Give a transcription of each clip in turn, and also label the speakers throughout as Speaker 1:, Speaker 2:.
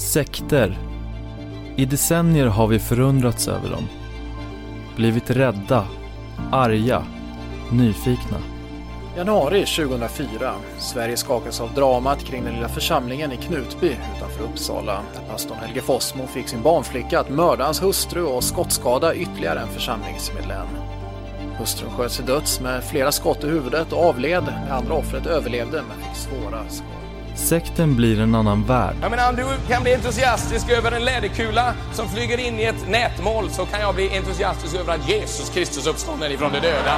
Speaker 1: Sekter. I decennier har vi förundrats över dem. Blivit rädda, arga, nyfikna.
Speaker 2: Januari 2004. Sverige skakas av dramat kring den lilla församlingen i Knutby utanför Uppsala där pastorn Helge Fossmo fick sin barnflicka att mörda hans hustru och skottskada ytterligare en församlingsmedlem. Hustrun sköts till döds med flera skott i huvudet och avled. Det andra offret överlevde men fick svåra skador.
Speaker 1: Sekten blir en annan värld.
Speaker 3: Jag menar, om du kan bli entusiastisk över en läderkula som flyger in i ett nätmål så kan jag bli entusiastisk över att Jesus Kristus uppstånden ifrån de döda.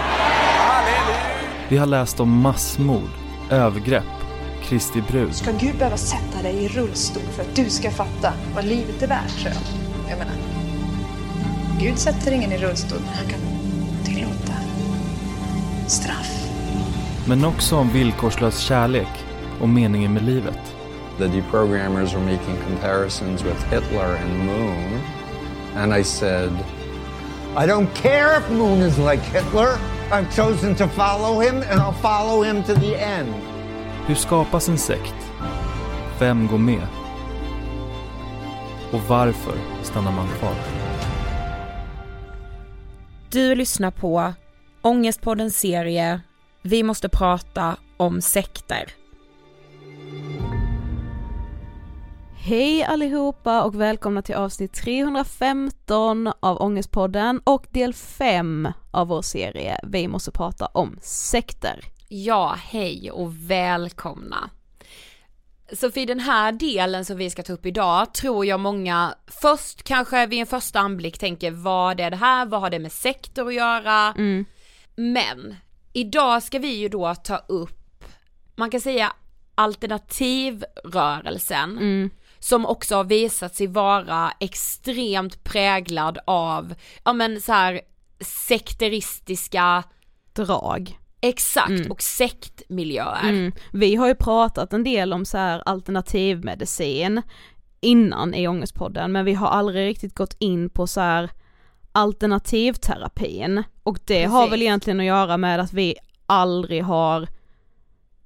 Speaker 3: Halleluja!
Speaker 1: Vi har läst om massmord, övergrepp, Kristi brud.
Speaker 4: Ska Gud behöva sätta dig i rullstol för att du ska fatta vad livet är värt, tror jag. Jag menar, Gud sätter ingen i rullstol, men han kan tillåta straff.
Speaker 1: Men också om villkorslös kärlek och meningen med livet.
Speaker 5: The deprogrammers were making comparisons with Hitler and Moon. And I said,
Speaker 6: I don't care if Moon is like Hitler. I've chosen to follow him and I'll follow him to the end.
Speaker 1: Hur skapas en sekt? Vem går med? Och varför stannar man kvar?
Speaker 7: Du lyssnar på Ångestpoddens serie Vi måste prata om sekter.
Speaker 8: Hej allihopa och välkomna till avsnitt 315 av Ångestpodden och del 5 av vår serie Vi måste prata om sekter.
Speaker 9: Ja, hej och välkomna. För den här delen som vi ska ta upp idag tror jag många först kanske vid en första anblick tänker vad är det här, vad har det med sektor att göra?
Speaker 8: Mm.
Speaker 9: Men idag ska vi ju då ta upp, man kan säga alternativrörelsen
Speaker 8: Mm.
Speaker 9: Som också har visat sig vara extremt präglad av, ja men så här sekteristiska
Speaker 8: Drag.
Speaker 9: Exakt,
Speaker 8: Mm.
Speaker 9: och sektmiljöer.
Speaker 8: Mm. Vi har ju pratat en del om så här alternativmedicin innan i Ångestpodden men vi har aldrig riktigt gått in på så här alternativterapin och det har
Speaker 9: Precis.
Speaker 8: väl egentligen att göra med att vi aldrig har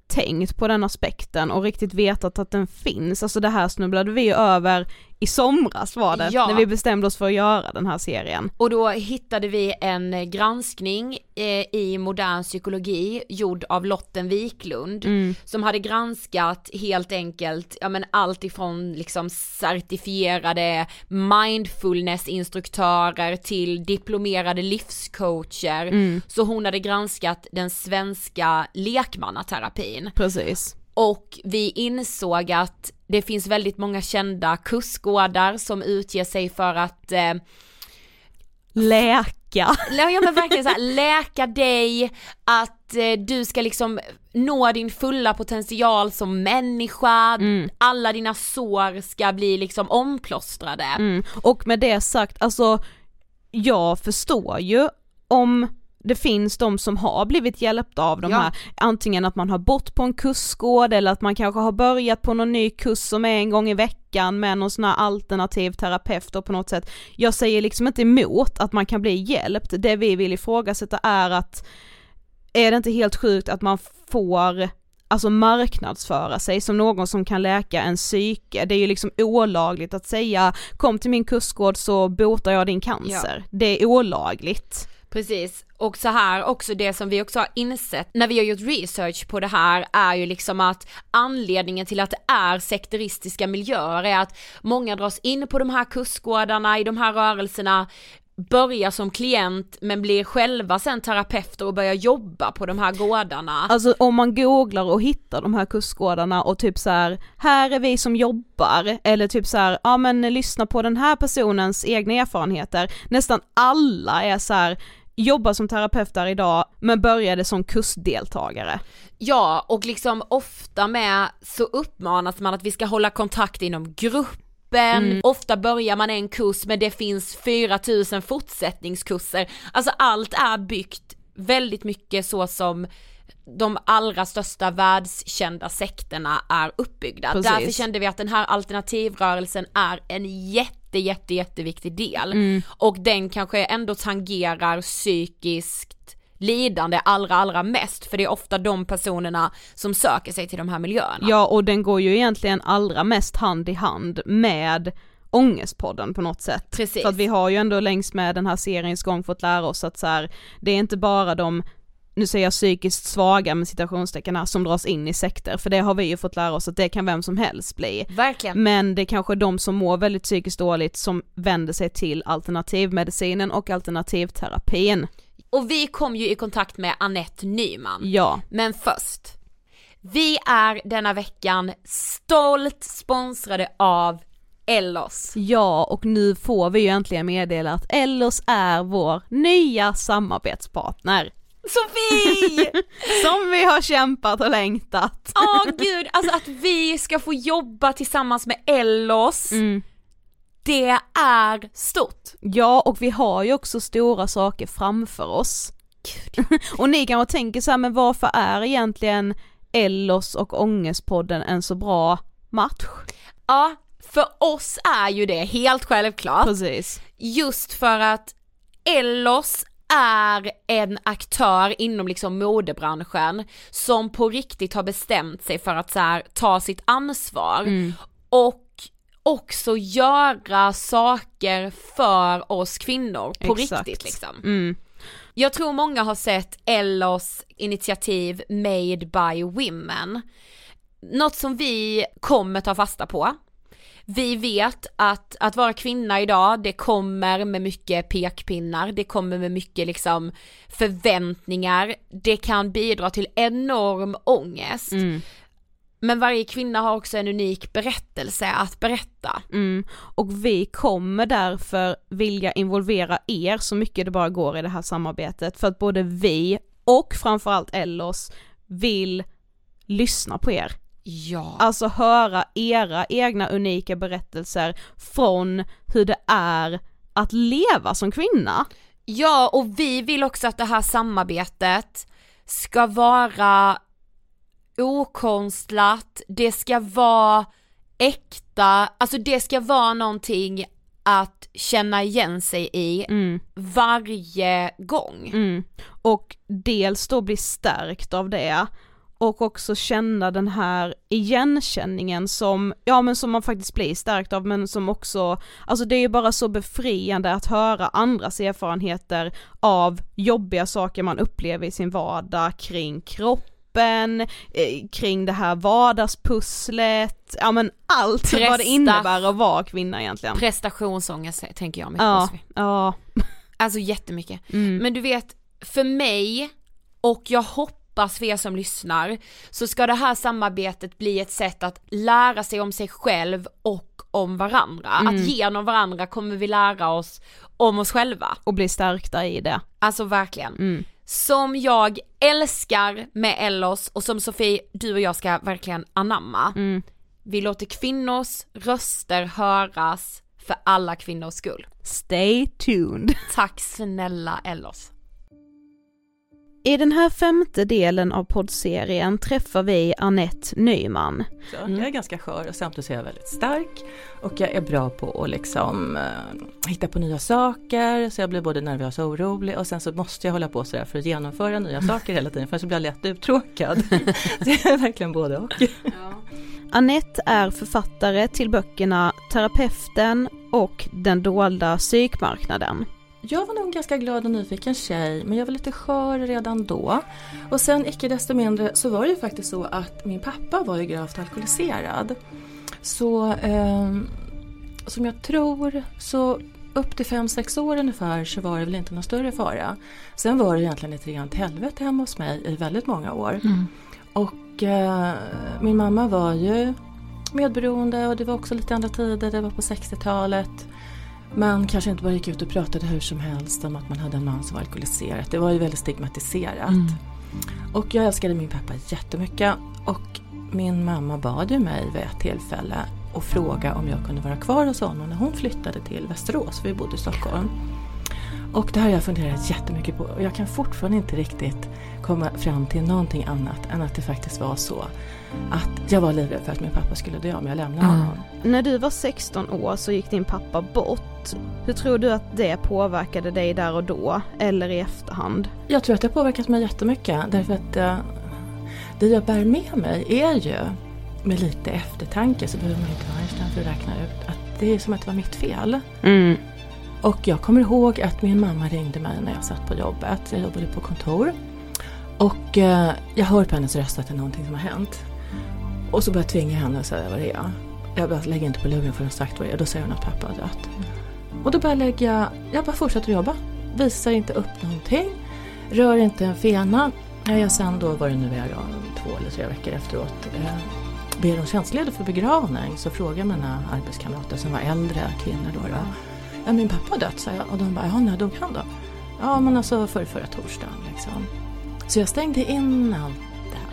Speaker 8: tänkt på den aspekten och riktigt vetat att den finns, alltså det här snubblade vi över i somras var det,
Speaker 9: Ja.
Speaker 8: när vi bestämde oss för att göra den här serien.
Speaker 9: Och då hittade vi en granskning eh, i modern psykologi gjord av Lotten Wiklund
Speaker 8: Mm.
Speaker 9: som hade granskat helt enkelt, ja men allt ifrån liksom certifierade mindfulnessinstruktörer till diplomerade livscoacher.
Speaker 8: Mm.
Speaker 9: Så hon hade granskat den svenska lekmannaterapin.
Speaker 8: Precis.
Speaker 9: Och vi insåg att det finns väldigt många kända kursgårdar som utger sig för att eh,
Speaker 8: Läka.
Speaker 9: Ja men verkligen så här, läka dig, att eh, du ska liksom nå din fulla potential som människa,
Speaker 8: Mm.
Speaker 9: alla dina sår ska bli liksom omplåstrade.
Speaker 8: Mm. Och med det sagt, alltså jag förstår ju om det finns de som har blivit hjälpta av de
Speaker 9: Ja.
Speaker 8: här, antingen att man har bott på en kursgård eller att man kanske har börjat på någon ny kurs som är en gång i veckan med någon sån här alternativ terapeut och på något sätt. Jag säger liksom inte emot att man kan bli hjälpt, det vi vill ifrågasätta är att är det inte helt sjukt att man får alltså marknadsföra sig som någon som kan läka en psyke. Det är ju liksom olagligt att säga kom till min kursgård så botar jag din cancer. Det är olagligt.
Speaker 9: Precis, och så här också det som vi också har insett när vi har gjort research på det här är ju liksom att anledningen till att det är sekteristiska miljöer är att många dras in på de här kursgårdarna, i de här rörelserna, börjar som klient men blir själva sen terapeuter och börjar jobba på de här gårdarna.
Speaker 8: Alltså om man googlar och hittar de här kursgårdarna och typ så här, här är vi som jobbar, eller typ så här, ja men lyssna på den här personens egna erfarenheter. Nästan alla är så här, jobbar som terapeuter idag men började som kursdeltagare.
Speaker 9: Ja, och liksom ofta med så uppmanas man att vi ska hålla kontakt inom gruppen,
Speaker 8: Mm.
Speaker 9: ofta börjar man en kurs men det finns 4000 fortsättningskurser. Alltså allt är byggt väldigt mycket så som de allra största världskända sekterna är uppbyggda.
Speaker 8: Precis.
Speaker 9: Därför kände vi att den här alternativrörelsen är en jätte, jätte, jätteviktig del.
Speaker 8: Mm.
Speaker 9: Och den kanske ändå tangerar psykiskt lidande allra, allra mest, för det är ofta de personerna som söker sig till de här miljöerna.
Speaker 8: Ja och den går ju egentligen allra mest hand i hand med Ångestpodden på något sätt.
Speaker 9: Precis.
Speaker 8: För att vi har ju ändå längs med den här seriens gång fått lära oss att så här, det är inte bara de nu säger jag psykiskt svaga med citationstecken här, som dras in i sekter, för det har vi ju fått lära oss att det kan vem som helst bli.
Speaker 9: Verkligen.
Speaker 8: Men det är kanske de som mår väldigt psykiskt dåligt som vänder sig till alternativmedicinen och alternativterapin.
Speaker 9: Och vi kom ju i kontakt med Annette Nyman.
Speaker 8: Ja.
Speaker 9: Men först, vi är denna veckan stolt sponsrade av Ellos.
Speaker 8: Ja, och nu får vi ju äntligen meddela att Ellos är vår nya samarbetspartner.
Speaker 9: Sofie!
Speaker 8: Som vi har kämpat och längtat.
Speaker 9: Åh gud, alltså att vi ska få jobba tillsammans med Ellos,
Speaker 8: Mm.
Speaker 9: Det är stort.
Speaker 8: Ja, och vi har ju också stora saker framför oss. och ni kanske tänker så här, men varför är egentligen Ellos och Ångestpodden en så bra match?
Speaker 9: Ja, för oss är ju det helt självklart.
Speaker 8: Precis.
Speaker 9: Just för att Ellos är en aktör inom liksom modebranschen som på riktigt har bestämt sig för att så här, ta sitt ansvar
Speaker 8: Mm.
Speaker 9: och också göra saker för oss kvinnor på
Speaker 8: Exakt.
Speaker 9: riktigt liksom.
Speaker 8: Mm.
Speaker 9: Jag tror många har sett Ellos initiativ Made by Women. Något som vi kommer ta fasta på. Vi vet att, att vara kvinna idag, det kommer med mycket pekpinnar, det kommer med mycket liksom förväntningar, det kan bidra till enorm ångest.
Speaker 8: Mm.
Speaker 9: Men varje kvinna har också en unik berättelse att berätta.
Speaker 8: Mm. Och vi kommer därför vilja involvera er så mycket det bara går i det här samarbetet för att både vi och framförallt Ellos vill lyssna på er.
Speaker 9: Ja.
Speaker 8: Alltså höra era egna unika berättelser från hur det är att leva som kvinna.
Speaker 9: Ja, och vi vill också att det här samarbetet ska vara okonstlat, det ska vara äkta, alltså det ska vara någonting att känna igen sig i
Speaker 8: Mm.
Speaker 9: varje gång.
Speaker 8: Mm. Och dels då bli stärkt av det och också känna den här igenkänningen som, ja men som man faktiskt blir stärkt av men som också, alltså det är ju bara så befriande att höra andras erfarenheter av jobbiga saker man upplever i sin vardag kring kroppen, eh, kring det här vardagspusslet, ja men allt vad det
Speaker 9: Presta-
Speaker 8: innebär att vara kvinna egentligen.
Speaker 9: Prestationsångest tänker jag mycket
Speaker 8: Ja,
Speaker 9: på.
Speaker 8: Ja.
Speaker 9: Alltså jättemycket.
Speaker 8: Mm.
Speaker 9: Men du vet, för mig, och jag hoppas för er som lyssnar, så ska det här samarbetet bli ett sätt att lära sig om sig själv och om varandra.
Speaker 8: Mm.
Speaker 9: Att genom varandra kommer vi lära oss om oss själva.
Speaker 8: Och bli stärkta i det.
Speaker 9: Alltså verkligen.
Speaker 8: Mm.
Speaker 9: Som jag älskar med Ellos och som Sofie, du och jag ska verkligen anamma.
Speaker 8: Mm.
Speaker 9: Vi låter kvinnors röster höras för alla kvinnors skull.
Speaker 8: Stay tuned.
Speaker 9: Tack snälla Ellos.
Speaker 8: I den här femte delen av poddserien träffar vi Annette Nyman.
Speaker 10: Så Jag är ganska skör och samtidigt är jag väldigt stark och jag är bra på att liksom eh, hitta på nya saker så jag blir både nervös och orolig och sen så måste jag hålla på sådär för att genomföra nya saker hela tiden för så blir jag lätt uttråkad. så jag är verkligen både och.
Speaker 8: Annette är författare till böckerna Terapeuten och Den dolda psykmarknaden.
Speaker 10: Jag var nog en ganska glad och nyfiken tjej men jag var lite skör redan då. Och sen icke desto mindre så var det ju faktiskt så att min pappa var ju gravt alkoholiserad. Så eh, som jag tror så upp till 5-6 år ungefär så var det väl inte någon större fara. Sen var det egentligen ett rent helvete hemma hos mig i väldigt många år. Och eh, min mamma var ju medberoende och det var också lite andra tider, det var på 60-talet. Man kanske inte bara gick ut och pratade hur som helst om att man hade en man som var alkoholiserad. Det var ju väldigt stigmatiserat.
Speaker 7: Mm.
Speaker 10: Och jag älskade min pappa jättemycket. Och min mamma bad ju mig vid ett tillfälle och fråga om jag kunde vara kvar hos honom när hon flyttade till Västerås, för vi bodde i Stockholm. Och det här har jag funderat jättemycket på och jag kan fortfarande inte riktigt komma fram till någonting annat än att det faktiskt var så att jag var livrädd för att min pappa skulle dö om jag lämnade honom.
Speaker 8: När du var 16 år så gick din pappa bort. Hur tror du att det påverkade dig där och då, eller i efterhand?
Speaker 10: Jag tror att det har påverkat mig jättemycket därför att eh, det jag bär med mig är ju med lite eftertanke så behöver man inte vara Einstein för att räkna ut att det är som att det var mitt fel.
Speaker 8: Mm.
Speaker 10: Och jag kommer ihåg att min mamma ringde mig när jag satt på jobbet. Jag jobbade på kontor. Och eh, jag hör på hennes röst att det är någonting som har hänt. Och så börjar jag tvinga henne att säga vad det är. Jag bara lägger inte på luren för hon sagt vad det är. Då säger hon att pappa har dött. Och då lägger jag, jag bara fortsätter jobba. Visar inte upp någonting. Rör inte en fena. Jag sen då, vad det nu är då, två eller tre veckor efteråt, eh, ber om tjänstledig för begravning. Så frågar mina arbetskamrater som var äldre kvinnor då. då Ja, min pappa har dött, sa jag. Och de bara, ja, när dog han då? Ja, men alltså för förra torsdagen liksom. Så jag stängde in allt.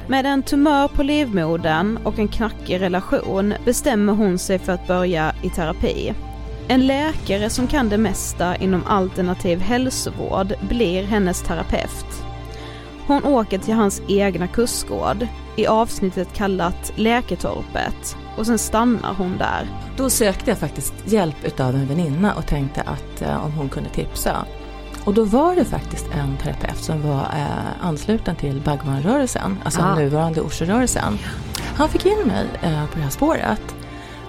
Speaker 8: Med en tumör på livmodern och en knackig relation bestämmer hon sig för att börja i terapi. En läkare som kan det mesta inom alternativ hälsovård blir hennes terapeut. Hon åker till hans egna kursgård i avsnittet kallat Läketorpet och sen stannar hon där.
Speaker 10: Då sökte jag faktiskt hjälp utav en väninna och tänkte att eh, om hon kunde tipsa. Och då var det faktiskt en terapeut som var eh, ansluten till Bagmanrörelsen, alltså
Speaker 9: Ah.
Speaker 10: nuvarande Orsa-rörelsen. Han fick in mig eh, på det här spåret.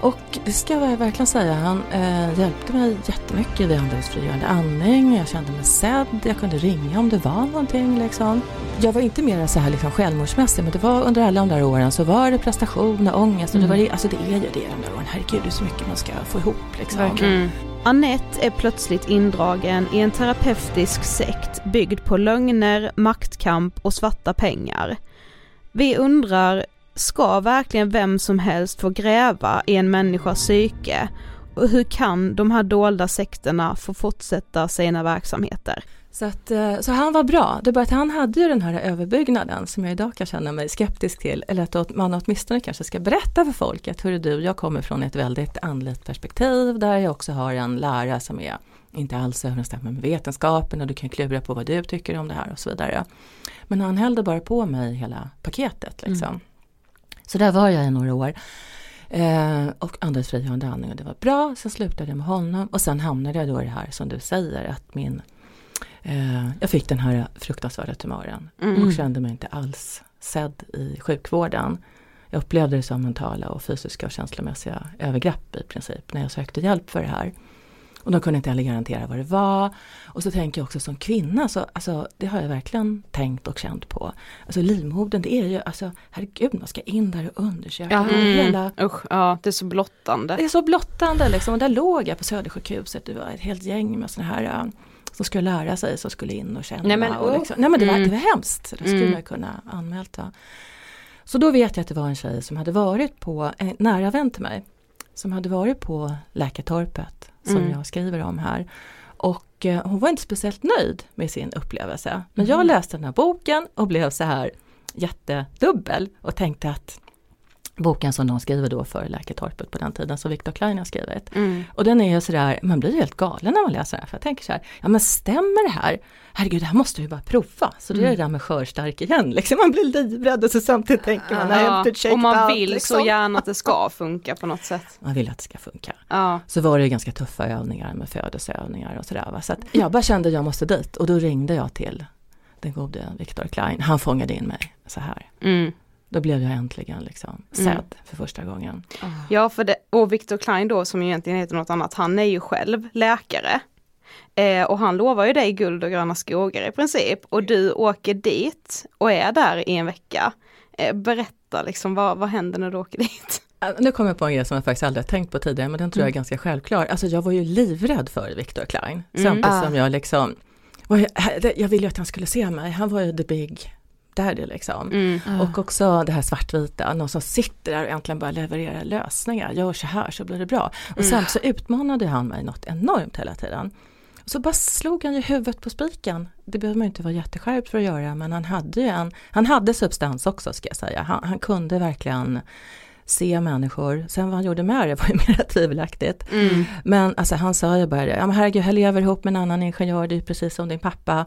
Speaker 10: Och det ska jag verkligen säga, han eh, hjälpte mig jättemycket vid andningsfrigörande andning. Jag kände mig sedd, jag kunde ringa om det var någonting liksom. Jag var inte mer så här liksom självmordsmässig, men det var under alla de där åren så var det prestation och ångest. Och det, var,
Speaker 8: Mm.
Speaker 10: alltså det är ju det de där åren, herregud det är så mycket man ska få ihop liksom.
Speaker 8: Mm. Annette är plötsligt indragen i en terapeutisk sekt byggd på lögner, maktkamp och svarta pengar. Vi undrar, ska verkligen vem som helst få gräva i en människas psyke? Och hur kan de här dolda sekterna få fortsätta sina verksamheter?
Speaker 10: Så, att, eh, så han var bra, det är bara att han hade ju den här överbyggnaden som jag idag kan känna mig skeptisk till. Eller att man åtminstone kanske ska berätta för folk att hörru du, jag kommer från ett väldigt andligt perspektiv där jag också har en lära som är inte alls överensstämmer med vetenskapen och du kan klura på vad du tycker om det här och så vidare. Men han hällde bara på mig hela paketet liksom.
Speaker 7: Mm.
Speaker 10: Så där var jag i några år. Eh, och andades frigörande andning och det var bra. Sen slutade jag med honom och sen hamnade jag då i det här som du säger att min eh, Jag fick den här fruktansvärda tumören
Speaker 8: Mm.
Speaker 10: och kände mig inte alls sedd i sjukvården. Jag upplevde det som mentala och fysiska och känslomässiga övergrepp i princip när jag sökte hjälp för det här. Och de kunde inte heller garantera vad det var. Och så tänker jag också som kvinna, så, alltså, det har jag verkligen tänkt och känt på. Alltså livmodern, det är ju, alltså herregud man ska in där och undersöka.
Speaker 8: Mm.
Speaker 10: hela,
Speaker 8: Usch, ja det är så blottande.
Speaker 10: det är så blottande liksom. Och där låg jag på Södersjukhuset, det var ett helt gäng med såna här som skulle lära sig, som skulle in och känna.
Speaker 9: Nej, men,
Speaker 10: och
Speaker 9: åh.
Speaker 10: liksom, nej men det var,
Speaker 9: Mm.
Speaker 10: det var hemskt, det skulle
Speaker 9: Mm.
Speaker 10: man kunna anmält. Va? Så då vet jag att det var en tjej som hade varit på, en nära vän till mig, som hade varit på Läkartorpet, som
Speaker 8: Mm.
Speaker 10: jag skriver om här. Och eh, hon var inte speciellt nöjd med sin upplevelse. Men jag
Speaker 8: Mhm.
Speaker 10: läste den här boken och blev så här jättedubbel och tänkte att boken som de skriver då för Läkartorpet på den tiden som Viktor Klein har skrivit.
Speaker 8: Mm.
Speaker 10: Och den är ju sådär, man blir ju helt galen när man läser den. För jag tänker så här, ja men stämmer det här? Herregud, det här måste vi bara prova. Så det är
Speaker 8: Mm.
Speaker 10: det där med skörstark igen, liksom man blir livrädd och så samtidigt tänker man, have to check
Speaker 8: och man
Speaker 10: out,
Speaker 8: vill
Speaker 10: liksom.
Speaker 8: så gärna att det ska funka på något sätt.
Speaker 10: Man vill att det ska funka.
Speaker 8: Ja.
Speaker 10: Så var det ju ganska tuffa övningar med födelseövningar och sådär. Va? Så att jag bara kände att jag måste dit och då ringde jag till den gode Viktor Klein. Han fångade in mig så här.
Speaker 8: Mm.
Speaker 10: Då blev jag äntligen liksom sedd
Speaker 8: Mm.
Speaker 10: för första gången.
Speaker 8: Ja, för det, och Viktor Klein då som egentligen heter något annat, han är ju själv läkare. Eh, och han lovar ju dig guld och gröna skogar i princip. Och du åker dit och är där i en vecka. Eh, berätta liksom, vad, vad händer när du åker dit?
Speaker 10: Äh, Nu kommer jag på en grej som jag faktiskt aldrig har tänkt på tidigare, men den tror jag är
Speaker 8: Mm.
Speaker 10: ganska självklar. Alltså jag var ju livrädd för Viktor Klein.
Speaker 8: Mm.
Speaker 10: Samtidigt
Speaker 8: Ah.
Speaker 10: som jag liksom, var ju- jag ville ju att han skulle se mig. Han var ju the big daddy liksom.
Speaker 8: Mm.
Speaker 10: Och också det här svartvita, någon som sitter där och äntligen bara levererar lösningar. Gör så här så blir det bra. Och
Speaker 8: Mm.
Speaker 10: sen så utmanade han mig något enormt hela tiden. Och så bara slog han ju huvudet på spiken. Det behöver man ju inte vara jätteskärpt för att göra men han hade ju en, han hade substans också ska jag säga. Han, han kunde verkligen se människor. Sen vad han gjorde med det var ju mer tvivelaktigt.
Speaker 8: Mm.
Speaker 10: Men alltså han sa ju bara det, ja men herregud jag lever ihop med en annan ingenjör, det är precis som din pappa.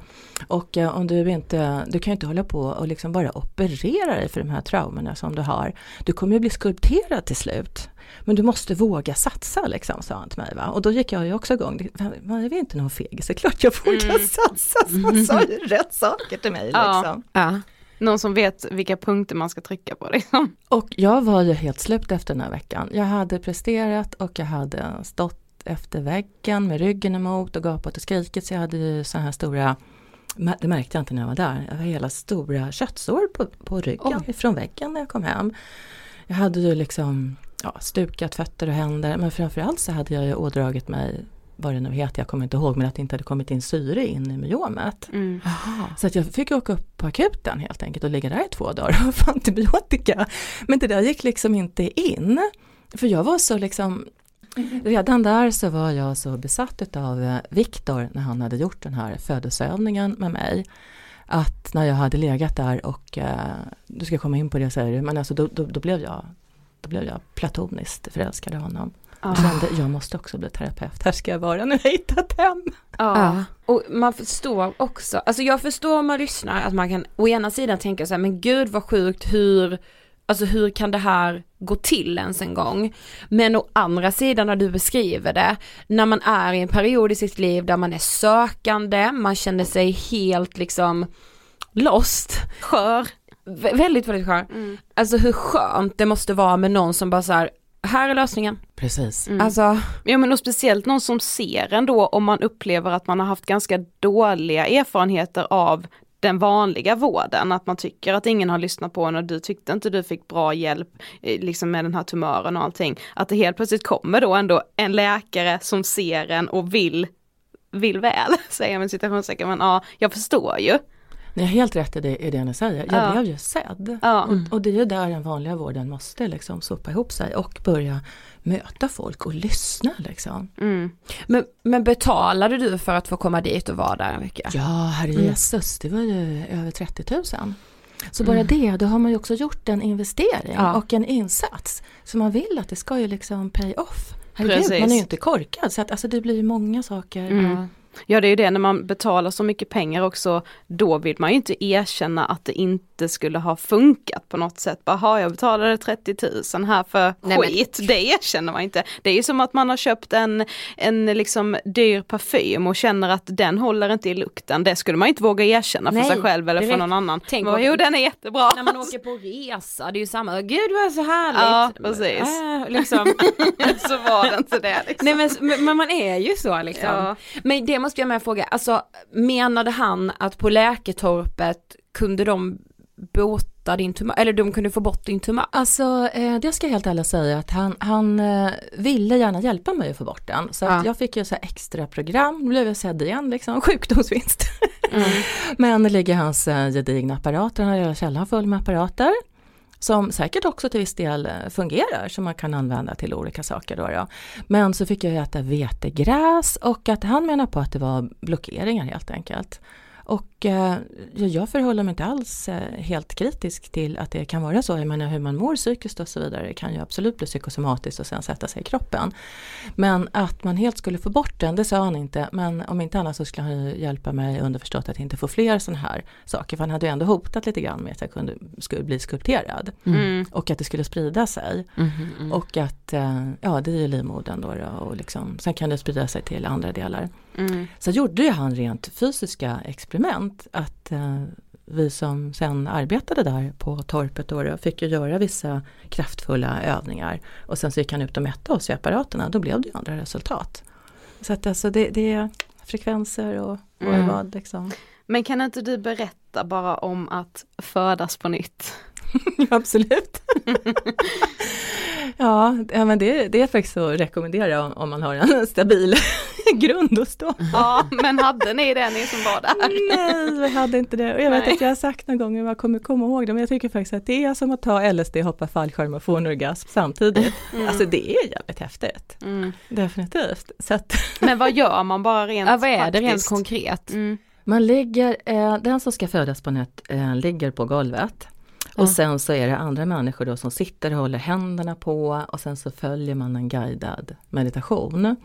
Speaker 10: Och eh, om du inte, du kan ju inte hålla på och liksom bara operera dig för de här traumorna som du har. Du kommer ju bli skulpterad till slut. Men du måste våga satsa liksom, sa han till mig. Va? Och då gick jag ju också igång. Man är väl inte någon fegis, det är klart jag vågar
Speaker 8: Mm.
Speaker 10: satsa. Så han sa ju rätt saker till mig
Speaker 8: Ja.
Speaker 10: liksom.
Speaker 7: Ja.
Speaker 8: Någon som vet vilka punkter man ska trycka på liksom.
Speaker 10: Och jag var ju helt slut efter den här veckan. Jag hade presterat och jag hade stått efter väggen med ryggen emot och gapat och skrikit så jag hade ju så här stora det märkte jag inte när jag var där. Jag hade hela stora köttsår på, på ryggen ifrån väggen när jag kom hem. Jag hade ju liksom ja, stukat fötter och händer men framförallt så hade jag ju ådragit mig vad det nu heter, jag kommer inte ihåg, men att det inte hade kommit in syre in i myomet.
Speaker 8: Mm.
Speaker 10: Så att jag fick åka upp på akuten helt enkelt och ligga där i två dagar och få antibiotika. Men det där gick liksom inte in. För jag var så liksom, redan där så var jag så besatt av Viktor när han hade gjort den här födelseövningen med mig. Att när jag hade legat där och, eh, du ska komma in på det säger du, men alltså då, då, då blev jag då blev jag platoniskt förälskad i honom.
Speaker 8: Ah.
Speaker 10: Jag kände, jag måste också bli terapeut, här ska jag vara, nu har jag hittat hem.
Speaker 8: Ja.
Speaker 9: Och man förstår också, alltså jag förstår om man lyssnar att man kan å ena sidan tänka så här, men gud vad sjukt, hur, alltså hur kan det här gå till ens en gång? Men å andra sidan när du beskriver det, när man är i en period i sitt liv där man är sökande, man känner sig helt liksom lost.
Speaker 8: Skör.
Speaker 9: Vä- väldigt, väldigt skör. Alltså hur skönt det måste vara med någon som bara så här, här är lösningen.
Speaker 10: Precis.
Speaker 8: Mm.
Speaker 9: Alltså,
Speaker 8: Ja men och speciellt någon som ser en då om man upplever att man har haft ganska dåliga erfarenheter av den vanliga vården, att man tycker att ingen har lyssnat på en och du tyckte inte du fick bra hjälp eh, liksom med den här tumören och allting. Att det helt plötsligt kommer då ändå en läkare som ser en och vill, vill väl, säger jag med citationstecken, men ja, jag förstår ju.
Speaker 10: Ni har helt rätt i det, i det ni säger. Jag
Speaker 8: Ja.
Speaker 10: blev ju sedd.
Speaker 8: Ja.
Speaker 10: Och, och det är ju där den vanliga vården måste liksom sopa ihop sig och börja möta folk och lyssna liksom.
Speaker 8: Mm.
Speaker 9: men, men betalade du för att få komma dit och vara där en vecka?
Speaker 10: Ja, herre
Speaker 9: Mm.
Speaker 10: Det var ju över 30 000. Så bara det, då har man ju också gjort en investering
Speaker 9: Ja.
Speaker 10: och en insats. Så man vill att det ska ju liksom pay off. Herregud, man är ju inte korkad så att alltså det blir ju många saker.
Speaker 8: Mm. Ja det är ju det när man betalar så mycket pengar också, då vill man ju inte erkänna att det inte skulle ha funkat på något sätt. Bara, "Ha, jag betalade 30 000 här för
Speaker 9: Nej, men-
Speaker 8: skit, det erkänner man inte. Det är ju som att man har köpt en, en liksom dyr parfym och känner att den håller inte i lukten. Det skulle man inte våga erkänna för
Speaker 9: Nej,
Speaker 8: sig själv eller för någon annan.
Speaker 9: Tänk om-
Speaker 8: jo den är jättebra.
Speaker 9: När man åker på resa, det är ju samma, gud vad så härligt.
Speaker 8: Ja precis.
Speaker 9: Äh, liksom.
Speaker 8: så var det inte det liksom.
Speaker 9: Nej men, men- men man är ju så liksom.
Speaker 8: Ja.
Speaker 9: Men det måste jag med fråga, alltså menade han att på Läketorpet kunde de bota din tumör, eller de kunde få bort din tumör?
Speaker 10: Alltså eh, det ska jag helt ärligt säga att han, han eh, ville gärna hjälpa mig att få bort den. Så att
Speaker 9: Ja.
Speaker 10: jag fick ju så här extra program, nu blev jag sedd igen liksom, sjukdomsvinst.
Speaker 9: Mm.
Speaker 10: Men det ligger hans eh, gedigna apparater, han har hela källaren full med apparater. Som säkert också till viss del eh, fungerar, som man kan använda till olika saker. Då, då. Men så fick jag äta vetegräs och att han menar på att det var blockeringar helt enkelt. Och jag förhåller mig inte alls eh, helt kritisk till att det kan vara så. Jag menar hur man mår psykiskt och så vidare kan ju absolut bli psykosomatiskt och sen sätta sig i kroppen. Men att man helt skulle få bort den, det sa han inte. Men om inte annat så skulle han ju hjälpa mig underförstått att inte få fler sådana här saker. För han hade ju ändå hotat lite grann med att jag kunde, skulle bli skulpterad.
Speaker 8: Mm.
Speaker 10: Och att det skulle sprida sig.
Speaker 9: Mm.
Speaker 10: Och att, eh, ja det är ju livmodern då, då och liksom, sen kan det sprida sig till andra delar.
Speaker 8: Mm.
Speaker 10: Så gjorde ju han rent fysiska experiment att eh, vi som sen arbetade där på torpet då, fick ju göra vissa kraftfulla övningar och sen så gick han ut och mätte oss i apparaterna, då blev det ju andra resultat. Så att alltså det, det är frekvenser och vad
Speaker 8: Mm.
Speaker 10: vad liksom.
Speaker 8: Men kan inte du berätta bara om att födas på nytt?
Speaker 10: Absolut. ja, ja, men det, det är faktiskt att rekommendera om, om man har en stabil grund att stå på.
Speaker 8: Ja, men hade ni det ni som var där?
Speaker 10: Nej, vi hade inte det. Och jag vet
Speaker 8: Nej.
Speaker 10: att jag har sagt någon gång, men jag kommer komma ihåg det, men jag tycker faktiskt att det är som att ta LSD, hoppa fallskärm och få en orgasm samtidigt.
Speaker 8: Mm.
Speaker 10: Alltså det är jävligt häftigt.
Speaker 8: Mm.
Speaker 10: Definitivt. Så att
Speaker 8: Men vad gör man bara rent
Speaker 9: Ja, vad är det rent
Speaker 8: praktiskt?
Speaker 9: konkret?
Speaker 8: Mm.
Speaker 10: man ligger, eh, den som ska födas på nät eh, ligger på golvet. Och sen så är det andra människor då som sitter och håller händerna på och sen så följer man en guidad meditation.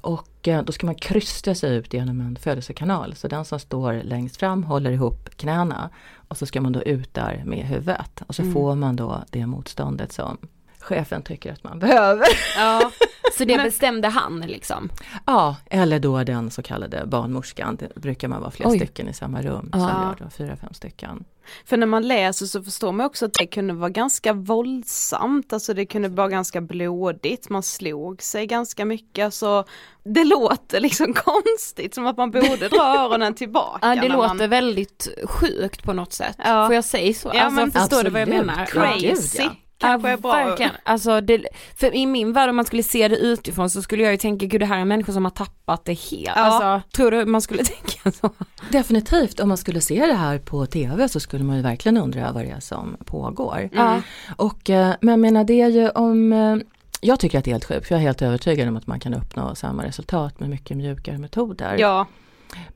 Speaker 10: Och eh, då ska man krysta sig ut genom en födelsekanal. Så den som står längst fram håller ihop knäna. Och så ska man då ut där med huvudet. Och så
Speaker 9: Mm.
Speaker 10: får man då det motståndet som chefen tycker att man behöver.
Speaker 9: Ja, så det bestämde han liksom?
Speaker 10: Ja, eller då den så kallade barnmorskan. Det brukar man vara flera
Speaker 9: Oj.
Speaker 10: stycken i samma rum.
Speaker 9: Ja.
Speaker 10: Som gör då fyra, fem stycken.
Speaker 8: För när man läser så förstår man också att det kunde vara ganska våldsamt, alltså det kunde vara ganska blodigt, man slog sig ganska mycket, så det låter liksom konstigt, som att man borde dra öronen tillbaka.
Speaker 9: Ja det
Speaker 8: när
Speaker 9: låter
Speaker 8: man...
Speaker 9: väldigt sjukt på något sätt.
Speaker 8: Ja.
Speaker 9: Får jag säga så?
Speaker 8: Ja,
Speaker 9: alltså,
Speaker 8: men
Speaker 9: förstår du vad jag
Speaker 10: absolut.
Speaker 9: menar?
Speaker 10: Ja, gud,
Speaker 8: Crazy.
Speaker 10: ja.
Speaker 8: Kanske
Speaker 9: ja,
Speaker 8: är bra.
Speaker 9: verkligen. Alltså, det, för i min värld om man skulle se det utifrån så skulle jag ju tänka, gud det här är människor som har tappat det helt.
Speaker 8: Ja.
Speaker 9: Alltså, tror du man skulle tänka så?
Speaker 10: Definitivt, om man skulle se det här på TV så skulle man ju verkligen undra vad det är som pågår.
Speaker 9: Ja.
Speaker 10: Och, eh, men jag menar det är ju om, eh, jag tycker att det är helt sjukt, för jag är helt övertygad om att man kan uppnå samma resultat med mycket mjukare metoder.
Speaker 8: Ja,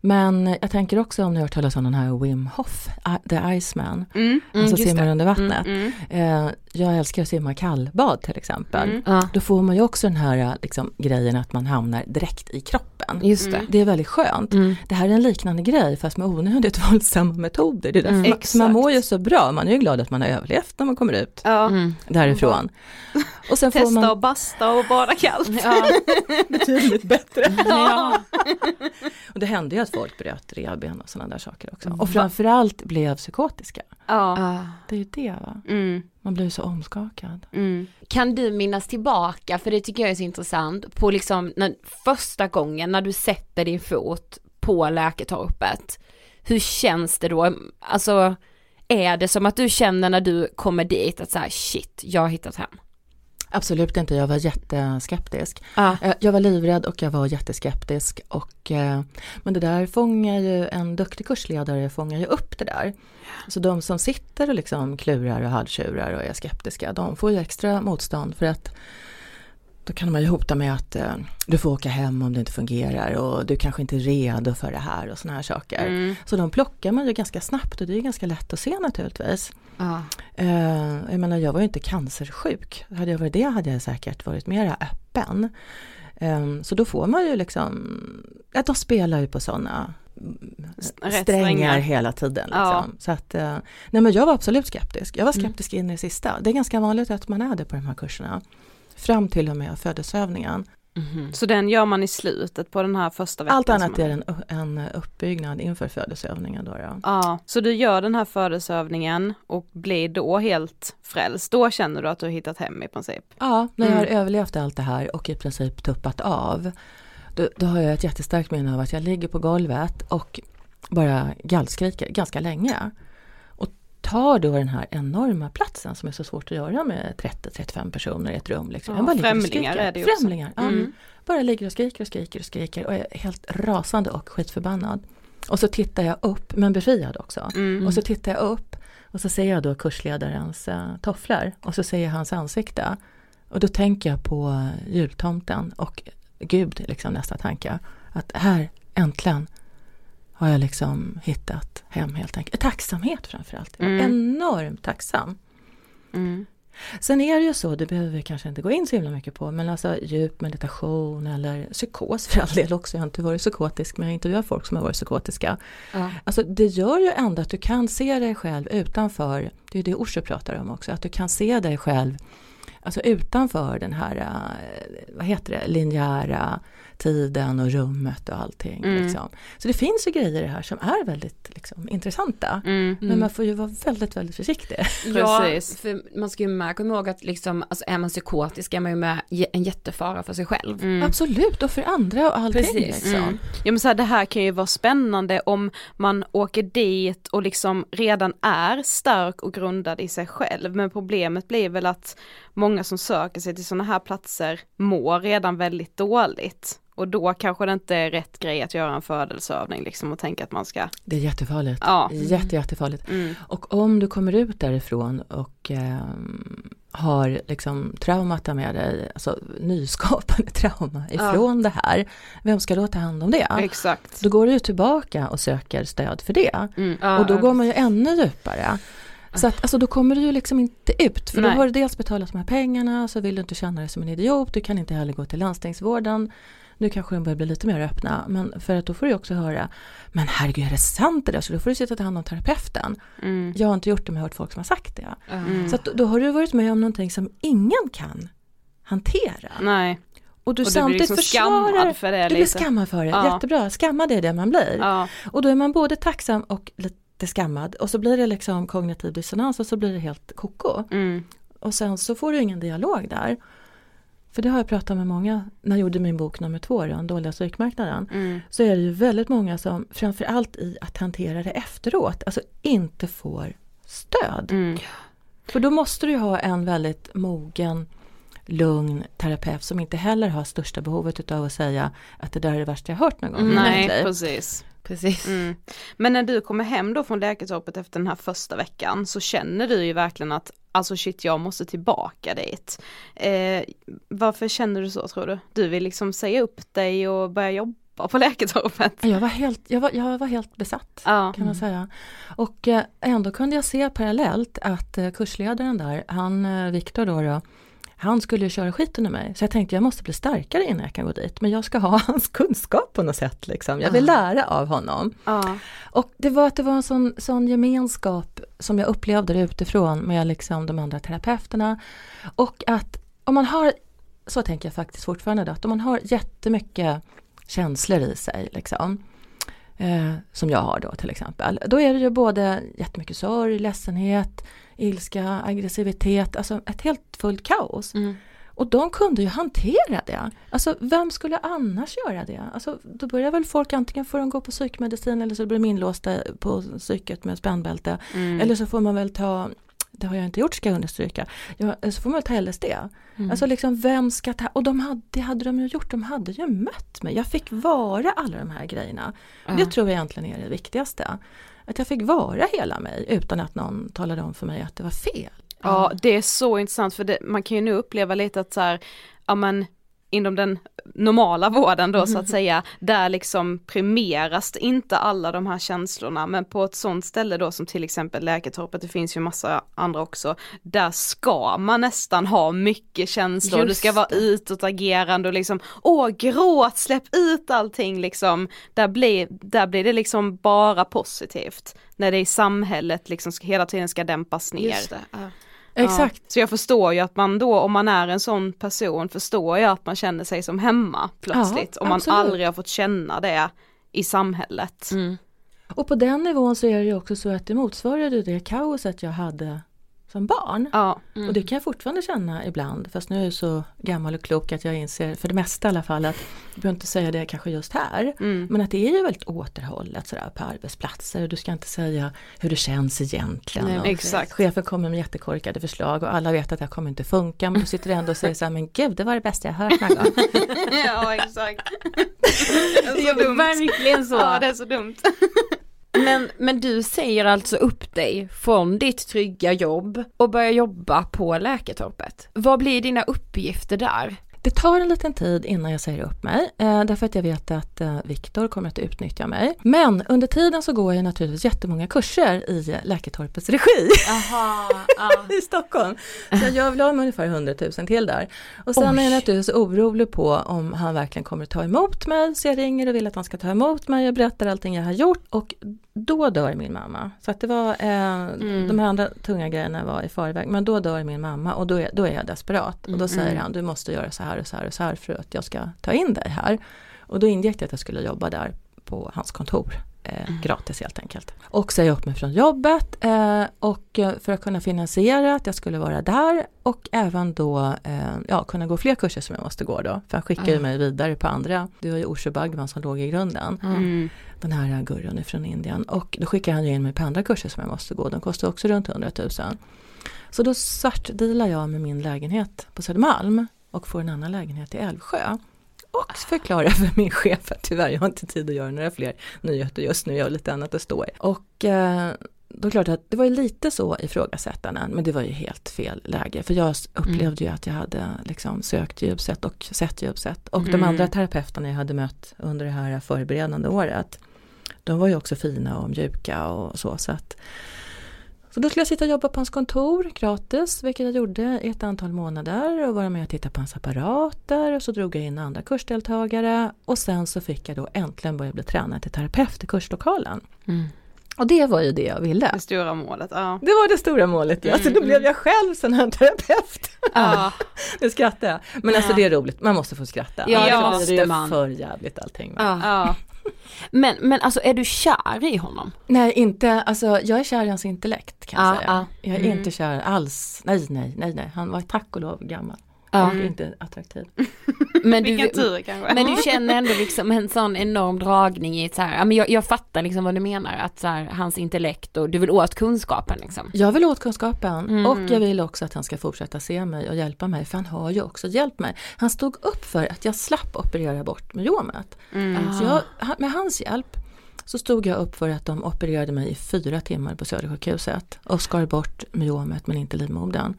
Speaker 10: Men jag tänker också om ni har hört talas om den här Wim Hof, The Iceman,
Speaker 8: mm.
Speaker 10: alltså
Speaker 9: just
Speaker 10: simmar under vattnet.
Speaker 8: Mm, mm.
Speaker 10: Jag älskar att simma kallbad till exempel.
Speaker 8: Mm.
Speaker 10: Då får man ju också den här liksom, grejen att man hamnar direkt i kroppen.
Speaker 9: just det.
Speaker 8: Mm.
Speaker 10: Det är väldigt skönt.
Speaker 9: Mm.
Speaker 10: Det här är en liknande grej fast med onödigt våldsamma metoder. Det är därför
Speaker 9: Mm.
Speaker 10: man, man mår ju så bra, man är ju glad att man har överlevt när man kommer ut
Speaker 8: Ja.
Speaker 9: Mm.
Speaker 10: därifrån. Och sen får
Speaker 8: Testa
Speaker 10: man
Speaker 8: och basta och bada kallt.
Speaker 9: Ja.
Speaker 10: betydligt bättre.
Speaker 9: Ja.
Speaker 10: Och det hände ju att folk bröt revben och sådana där saker också. Och framförallt blev psykotiska.
Speaker 8: Ja.
Speaker 10: Det är ju det va.
Speaker 8: Mm.
Speaker 10: Man blir så omskakad.
Speaker 8: Mm.
Speaker 9: Kan du minnas tillbaka, för det tycker jag är så intressant, på liksom när, första gången när du sätter din fot på Läketorpet. Hur känns det då? Alltså, är det som att du känner när du kommer dit att så här, shit, jag har hittat hem?
Speaker 10: Absolut inte, jag var jätteskeptisk.
Speaker 9: Ja.
Speaker 10: Eh, Jag var livrädd och jag var jätteskeptisk. Och, eh, men det där fångar ju, en duktig kursledare fångar ju upp det där. Så de som sitter och liksom klurar och halvtjurar och är skeptiska, de får ju extra motstånd för att då kan man ju hota med att eh, du får åka hem om det inte fungerar och du kanske inte är redo för det här och såna här saker.
Speaker 9: Mm.
Speaker 10: Så de plockar man ju ganska snabbt och det är ju ganska lätt att se naturligtvis.
Speaker 9: Ja.
Speaker 10: Eh, jag menar jag var ju inte cancersjuk. Hade jag varit det hade jag säkert varit mera öppen. Eh, så då får man ju liksom, ja de spelar ju på sådana strängar, hela tiden. Liksom.
Speaker 8: Ja.
Speaker 10: Så att, eh, nej men jag var absolut skeptisk. Jag var
Speaker 8: Mm.
Speaker 10: skeptisk in i det sista. Det är ganska vanligt att man är det på de här kurserna. Fram till och med födelseövningen.
Speaker 8: Så den gör man i slutet på den här första veckan?
Speaker 10: Allt annat är en, en uppbyggnad inför födelseövningen. Då, då.
Speaker 8: Ja, så du gör den här födelseövningen och blir då helt frälst. Då känner du att du har hittat hem i princip?
Speaker 10: Ja, när jag har
Speaker 8: Mm.
Speaker 10: överlevt allt det här och i princip tuppat av. Då, då har jag ett jättestarkt minne av att jag ligger på golvet och bara gallskriker ganska länge. Tar då den här enorma platsen som är så svårt att göra med 30-35 personer i ett rum. Liksom.
Speaker 8: Ja,
Speaker 10: bara
Speaker 8: främlingar är det ju också.
Speaker 10: Främlingar, ja.
Speaker 8: Mm.
Speaker 10: Bara ligger och skriker och skriker och skriker och är helt rasande och skitförbannad. Och så tittar jag upp, men befriad också.
Speaker 8: Mm.
Speaker 10: Och så tittar jag upp och så ser jag då kursledarens uh, tofflor och så ser jag hans ansikte. Och då tänker jag på eh, jultomten och Gud, liksom nästa tanke. Att här, äntligen, har jag liksom hittat hem helt enkelt. Tacksamhet framförallt. Jag var
Speaker 8: Mm.
Speaker 10: enormt tacksam.
Speaker 8: Mm.
Speaker 10: Sen är det ju så, det behöver vi kanske inte gå in så himla mycket på, men alltså djup meditation eller psykos för all del också. Jag har inte varit psykotisk, men jag intervjuar folk som har varit psykotiska.
Speaker 9: Ja.
Speaker 10: Alltså det gör ju ändå att du kan se dig själv utanför, det är det Osho pratar om också, att du kan se dig själv Alltså utanför den här, eh, vad heter det, linjära tiden och rummet och allting.
Speaker 8: Mm.
Speaker 10: Liksom. Så det finns ju grejer i det här som är väldigt liksom, intressanta.
Speaker 8: Mm.
Speaker 10: Men man får ju vara väldigt, väldigt försiktig.
Speaker 9: Ja,
Speaker 8: Precis.
Speaker 9: för man ska ju med komma ihåg att liksom, alltså är man psykotisk är man ju med en jättefara för sig själv.
Speaker 8: Mm.
Speaker 10: Absolut, och för andra och allting.
Speaker 9: Precis.
Speaker 10: Liksom.
Speaker 8: Mm. Ja men så här, det här kan ju vara spännande om man åker dit och liksom redan är stark och grundad i sig själv. Men problemet blir väl att många som söker sig till sådana här platser mår redan väldigt dåligt. Och då kanske det inte är rätt grej att göra en födelseövning liksom och tänka att man ska,
Speaker 10: Det är jättefarligt.
Speaker 8: ja.
Speaker 10: Jätte, jättefarligt.
Speaker 8: Mm.
Speaker 10: Och om du kommer ut därifrån och ehm, har liksom traumat med dig, alltså nyskapande trauma ifrån det här, vem ska då ta hand om det?
Speaker 8: Exakt.
Speaker 10: Då går du ju tillbaka och söker stöd för det.
Speaker 8: Mm.
Speaker 10: och då går man ju ännu djupare. Så att, alltså, då kommer du ju liksom inte ut, för
Speaker 8: Nej.
Speaker 10: då har du dels betalat de här pengarna, så vill du inte känna dig som en idiot, du kan inte heller gå till landstingsvården. Nu kanske de börjar bli lite mer öppna, men för att då får du också höra, men herregud är det sant det där? Så då får du sitta ta hand om terapeuten.
Speaker 8: Mm.
Speaker 10: Jag har inte gjort det, men jag har hört folk som har sagt det.
Speaker 8: Mm.
Speaker 10: Så att då, har du varit med om någonting som ingen kan hantera.
Speaker 8: Nej.
Speaker 10: Och du
Speaker 8: Och du blir
Speaker 10: samtidigt
Speaker 8: liksom
Speaker 10: försvarar,
Speaker 8: för det
Speaker 10: du blir
Speaker 8: lite.
Speaker 10: skammad för det,
Speaker 8: Ja.
Speaker 10: jättebra, skammad är det man blir.
Speaker 8: Ja.
Speaker 10: Och då är man både tacksam och lite skammad och så blir det liksom kognitiv dissonans och så blir det helt koko.
Speaker 8: Mm.
Speaker 10: Och sen så får du ingen dialog där. För det har jag pratat med många, när jag gjorde min bok nummer två, Den dåliga psykmarknaden.
Speaker 8: Mm.
Speaker 10: Så är det ju väldigt många som framförallt i att hantera det efteråt, alltså inte får stöd.
Speaker 8: Mm.
Speaker 10: För då måste du ha en väldigt mogen, lugn terapeut som inte heller har största behovet utav att säga att det där är det värsta jag hört någon gång
Speaker 8: Nej, precis.
Speaker 9: Precis.
Speaker 8: Mm. Men när du kommer hem då från läkartorpet efter den här första veckan så känner du ju verkligen att alltså shit jag måste tillbaka dit. Eh, varför känner du så tror du? Du vill liksom säga upp dig och börja jobba på läkartorpet?
Speaker 10: Jag var helt, jag var, jag var helt besatt
Speaker 8: Ja.
Speaker 10: kan man säga. Och eh, ändå kunde jag se parallellt att eh, kursledaren där, han eh, Viktor då, då han skulle ju köra skiten ur mig. Så jag tänkte jag måste bli starkare innan jag kan gå dit. Men jag ska ha hans kunskap på något sätt. Liksom. Jag vill lära av honom. Och det var att det var en sån, sån gemenskap som jag upplevde det utifrån med liksom de andra terapeuterna. Och att om man har, så tänker jag faktiskt fortfarande, då, att om man har jättemycket känslor i sig, liksom, eh, som jag har då till exempel, då är det ju både jättemycket sorg, ledsenhet, ilska, aggressivitet, alltså ett helt fullt kaos.
Speaker 9: Mm.
Speaker 10: Och de kunde ju hantera det. Alltså vem skulle annars göra det? Alltså då börjar väl folk antingen får de gå på psykmedicin eller så blir de inlåsta på psyket med spännbälte.
Speaker 9: Mm.
Speaker 10: Eller så får man väl ta det har jag inte gjort ska jag understryka. Ja, så får man väl ta LSD.
Speaker 9: Mm.
Speaker 10: Alltså liksom vem ska ta, och de hade, det hade de ju gjort, de hade ju mött mig. Jag fick vara alla de här grejerna.
Speaker 9: Ja.
Speaker 10: Det tror jag egentligen är det viktigaste. Att jag fick vara hela mig utan att någon talade om för mig att det var fel.
Speaker 8: Ja, det är så intressant för det, man kan ju nu uppleva lite att så här, ja men inom den normala vården då så att säga, där liksom premieras inte alla de här känslorna. Men på ett sånt ställe då som till exempel Läketorpet, det finns ju massa andra också, där ska man nästan ha mycket känslor, du
Speaker 9: Just
Speaker 8: ska vara utåtagerande och liksom, åh gråt, släpp ut allting liksom, där blir, där blir det liksom bara positivt, när det i samhället liksom ska, hela tiden ska dämpas ner.
Speaker 9: Det, ja.
Speaker 10: Exakt.
Speaker 8: Ja, så jag förstår ju att man då, om man är en sån person, förstår jag att man känner sig som hemma plötsligt.
Speaker 10: Ja,
Speaker 8: om man
Speaker 10: absolut.
Speaker 8: aldrig har fått känna det i samhället.
Speaker 9: Mm.
Speaker 10: Och på den nivån så är det ju också så att det motsvarade det kaoset jag hade som barn.
Speaker 8: Ja.
Speaker 9: Mm.
Speaker 10: Och det kan jag fortfarande känna ibland, fast nu är jag så gammal och klok att jag inser, för det mesta i alla fall, att jag behöver inte säga det kanske just här,
Speaker 8: Mm.
Speaker 10: men att det är ju väldigt återhållet sådär på arbetsplatser och du ska inte säga hur det känns egentligen.
Speaker 9: Nej,
Speaker 10: och
Speaker 8: exakt.
Speaker 10: Chefen kommer med jättekorkade förslag och alla vet att det här kommer inte funka, men du sitter ändå och säger så här, men gud det var det bästa jag hört någon gång.
Speaker 8: ja exakt.
Speaker 9: Det är verkligen så.
Speaker 8: Ja det är så dumt.
Speaker 9: Men, men du säger alltså upp dig från ditt trygga jobb och börjar jobba på Läketorpet. Vad blir dina uppgifter där?
Speaker 10: Det tar en liten tid innan jag säger upp mig, eh, därför att jag vet att eh, Viktor kommer att utnyttja mig. Men under tiden så går jag naturligtvis jättemånga kurser i Läketorpets regi
Speaker 9: Aha,
Speaker 10: i Stockholm. Så jag vill ha med ungefär 100 000 till där. Och sen
Speaker 9: Oj.
Speaker 10: är jag naturligtvis orolig på om han verkligen kommer att ta emot mig, så jag ringer och vill att han ska ta emot mig, jag berättar allting jag har gjort och då dör min mamma. Så att det var, eh, de här andra tunga grejerna var i förväg, men då dör min mamma och då är, då är jag desperat. Och då säger han, du måste göra så här och så här och så här för att jag ska ta in dig här. Och då ingick det att jag skulle jobba där på hans kontor. Eh, Gratis helt enkelt. Och säga upp mig från jobbet eh, och eh, för att kunna finansiera att jag skulle vara där och även då eh, ja, kunna gå fler kurser som jag måste gå då. För han skickade ju
Speaker 9: Ah.
Speaker 10: mig vidare på andra. Det var ju Osho Bhagwan som låg i grunden.
Speaker 8: Mm.
Speaker 10: Den här gurun från Indien. Och då skickade han ju in mig på andra kurser som jag måste gå. De kostar också runt 100 000. Så då svartdealar jag med min lägenhet på Södermalm och får en annan lägenhet i Älvsjö. Och förklarar för min chef att tyvärr jag har inte tid att göra några fler nyheter just nu, jag har lite annat att stå i. Och eh, då är klart att det var ju lite så ifrågasättande, men det var ju helt fel läge. För jag s- upplevde ju att jag hade liksom sökt djupsett och sett djupsett. Och de
Speaker 9: Mm.
Speaker 10: andra terapeuterna jag hade mött under det här förberedande året, de var ju också fina och mjuka och så. Så, att, så då skulle jag sitta och jobba på hans kontor gratis, vilket jag gjorde i ett antal månader och vara med och titta på hans apparater och så drog jag in andra kursdeltagare och sen så fick jag då äntligen börja bli tränad till terapeut i kurslokalen.
Speaker 9: Mm.
Speaker 10: Och det var ju det jag ville.
Speaker 8: Det stora målet, ja.
Speaker 10: Det var det stora målet, ja. Så då blev jag själv sån här terapeut.
Speaker 8: Ja,
Speaker 10: Nu skrattar jag. Men alltså det är roligt, man måste få skratta.
Speaker 9: Ja,
Speaker 10: Annars
Speaker 8: det
Speaker 10: blir ju
Speaker 9: man.
Speaker 10: för jävligt allting. Va?
Speaker 9: Ja.
Speaker 8: ja.
Speaker 9: Men, men alltså är du kär i honom?
Speaker 10: Nej, inte, alltså jag är kär i hans intellekt kan jag
Speaker 9: Ja,
Speaker 10: säga.
Speaker 9: ja.
Speaker 10: Jag är
Speaker 9: Mm.
Speaker 10: inte kär alls, nej, nej, nej, nej. Han var tack och lov gammal.
Speaker 9: Ja.
Speaker 10: Och inte attraktiv.
Speaker 9: Men
Speaker 8: Vilken
Speaker 9: du,
Speaker 8: tur kanske.
Speaker 9: men du känner ändå liksom en sån enorm dragning i ett så här, men jag, jag fattar liksom vad du menar, att så här, hans intellekt och du vill åt kunskapen liksom.
Speaker 10: Jag vill åt kunskapen
Speaker 9: Mm.
Speaker 10: och jag vill också att han ska fortsätta se mig och hjälpa mig, för han har ju också hjälpt mig. Han stod upp för att jag slapp operera bort myomet.
Speaker 8: Mm.
Speaker 10: Så jag, med hans hjälp så stod jag upp för att de opererade mig i fyra timmar på Södersjukhuset och skar bort myomet men inte livmodern.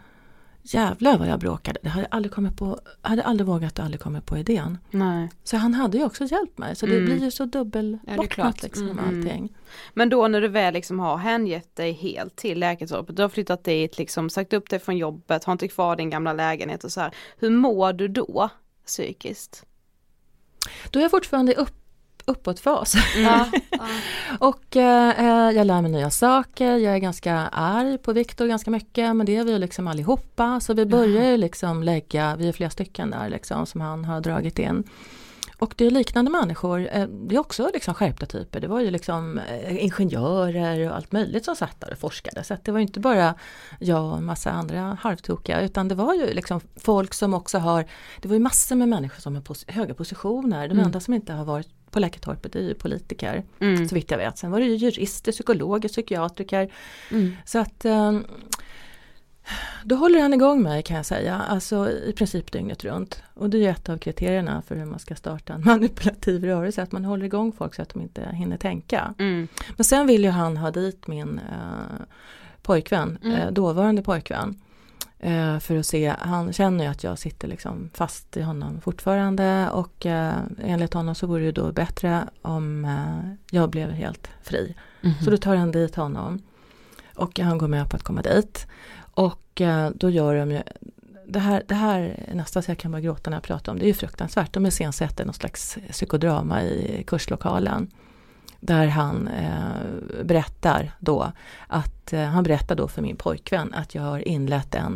Speaker 10: Jävlar vad jag bråkade, det hade jag aldrig kommit på, hade aldrig vågat och aldrig kommit på idén.
Speaker 8: Nej.
Speaker 10: Så han hade ju också hjälpt mig, så det
Speaker 8: Mm.
Speaker 10: blir ju så
Speaker 9: Ja,
Speaker 10: dubbelbottnat
Speaker 9: klart.
Speaker 10: liksom
Speaker 9: Mm.
Speaker 10: allting.
Speaker 8: Men då när du väl liksom har hängett dig helt till Läketorpet, du har flyttat dit, liksom sagt upp dig från jobbet, har inte kvar din gamla lägenhet och så här. Hur mår du då psykiskt?
Speaker 10: Då är jag fortfarande i upp, uppåtfas.
Speaker 9: Ja,
Speaker 10: Och eh, jag lär mig nya saker, jag är ganska arg på Viktor ganska mycket men det är vi ju liksom allihopa så vi börjar ju liksom lägga, vi är flera stycken där liksom som han har dragit in. Och det är liknande människor, eh, det är också liksom skärpta typer. Det var ju liksom eh, ingenjörer och allt möjligt som satt där och forskade. Så det var inte bara jag och en massa andra halvtokiga utan det var ju liksom folk som också har, det var ju massor med människor som har pos höga positioner. De
Speaker 8: Mm.
Speaker 10: enda som inte har varit på Läkartorpet är ju politiker,
Speaker 8: Mm.
Speaker 10: så vitt jag vet. Sen var det ju jurister, psykologer, psykiatriker.
Speaker 8: Mm.
Speaker 10: Så att eh, då håller han igång mig kan jag säga, alltså i princip dygnet runt. Och det är ett av kriterierna för hur man ska starta en manipulativ rörelse, att man håller igång folk så att de inte hinner tänka.
Speaker 8: Mm.
Speaker 10: Men sen vill ju han ha dit min eh, pojkvän,
Speaker 8: Mm.
Speaker 10: eh, dåvarande pojkvän. Eh, för att se, han känner ju att jag sitter liksom fast i honom fortfarande och eh, enligt honom så vore det då bättre om eh, jag blev helt fri.
Speaker 8: Mhm.
Speaker 10: Så då tar han dit honom. Och han går med på att komma dit. Och eh, då gör de ju det här, det här är nästan så jag kan börja gråta när jag pratar om det. Det är ju fruktansvärt. De iscensätter någon slags psykodrama i kurslokalen. Där han eh, berättar då att eh, han berättar då för min pojkvän att jag har inlett en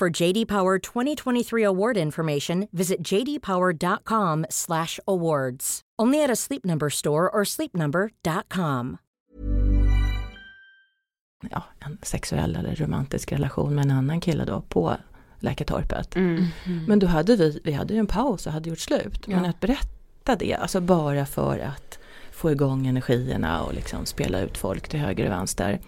Speaker 11: For JD Power 2023 award information, visit jdpower.com/awards. Only at a Sleep Number store or sleepnumber.com.
Speaker 10: ja, en sexuell eller romantisk relation med en annan kille då på Läkartorpet.
Speaker 8: Mm.
Speaker 10: Men då hade vi, vi hade ju en paus och hade gjort slut. Men
Speaker 8: Ja.
Speaker 10: att berätta det, alltså bara för att få igång energierna och liksom spela ut folk till höger och vänster.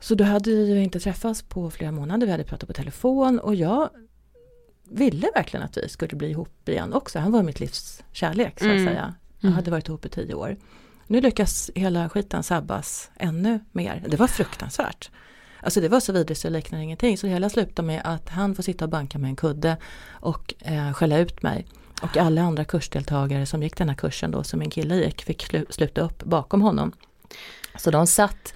Speaker 10: Så då hade vi ju inte träffats på flera månader, vi hade pratat på telefon och jag ville verkligen att vi skulle bli ihop igen också. Han var mitt livs kärlek så att
Speaker 8: Mm.
Speaker 10: säga. Jag
Speaker 8: Mm.
Speaker 10: hade varit ihop i tio år. Nu lyckas hela skiten sabbas ännu mer. Det var fruktansvärt. Alltså det var så vidrigt så det liknar ingenting. Så det hela slutade med att han får sitta och banka med en kudde och eh, skälla ut mig. Och alla andra kursdeltagare som gick den här kursen då som min kille gick fick slu- sluta upp bakom honom. Så de satt,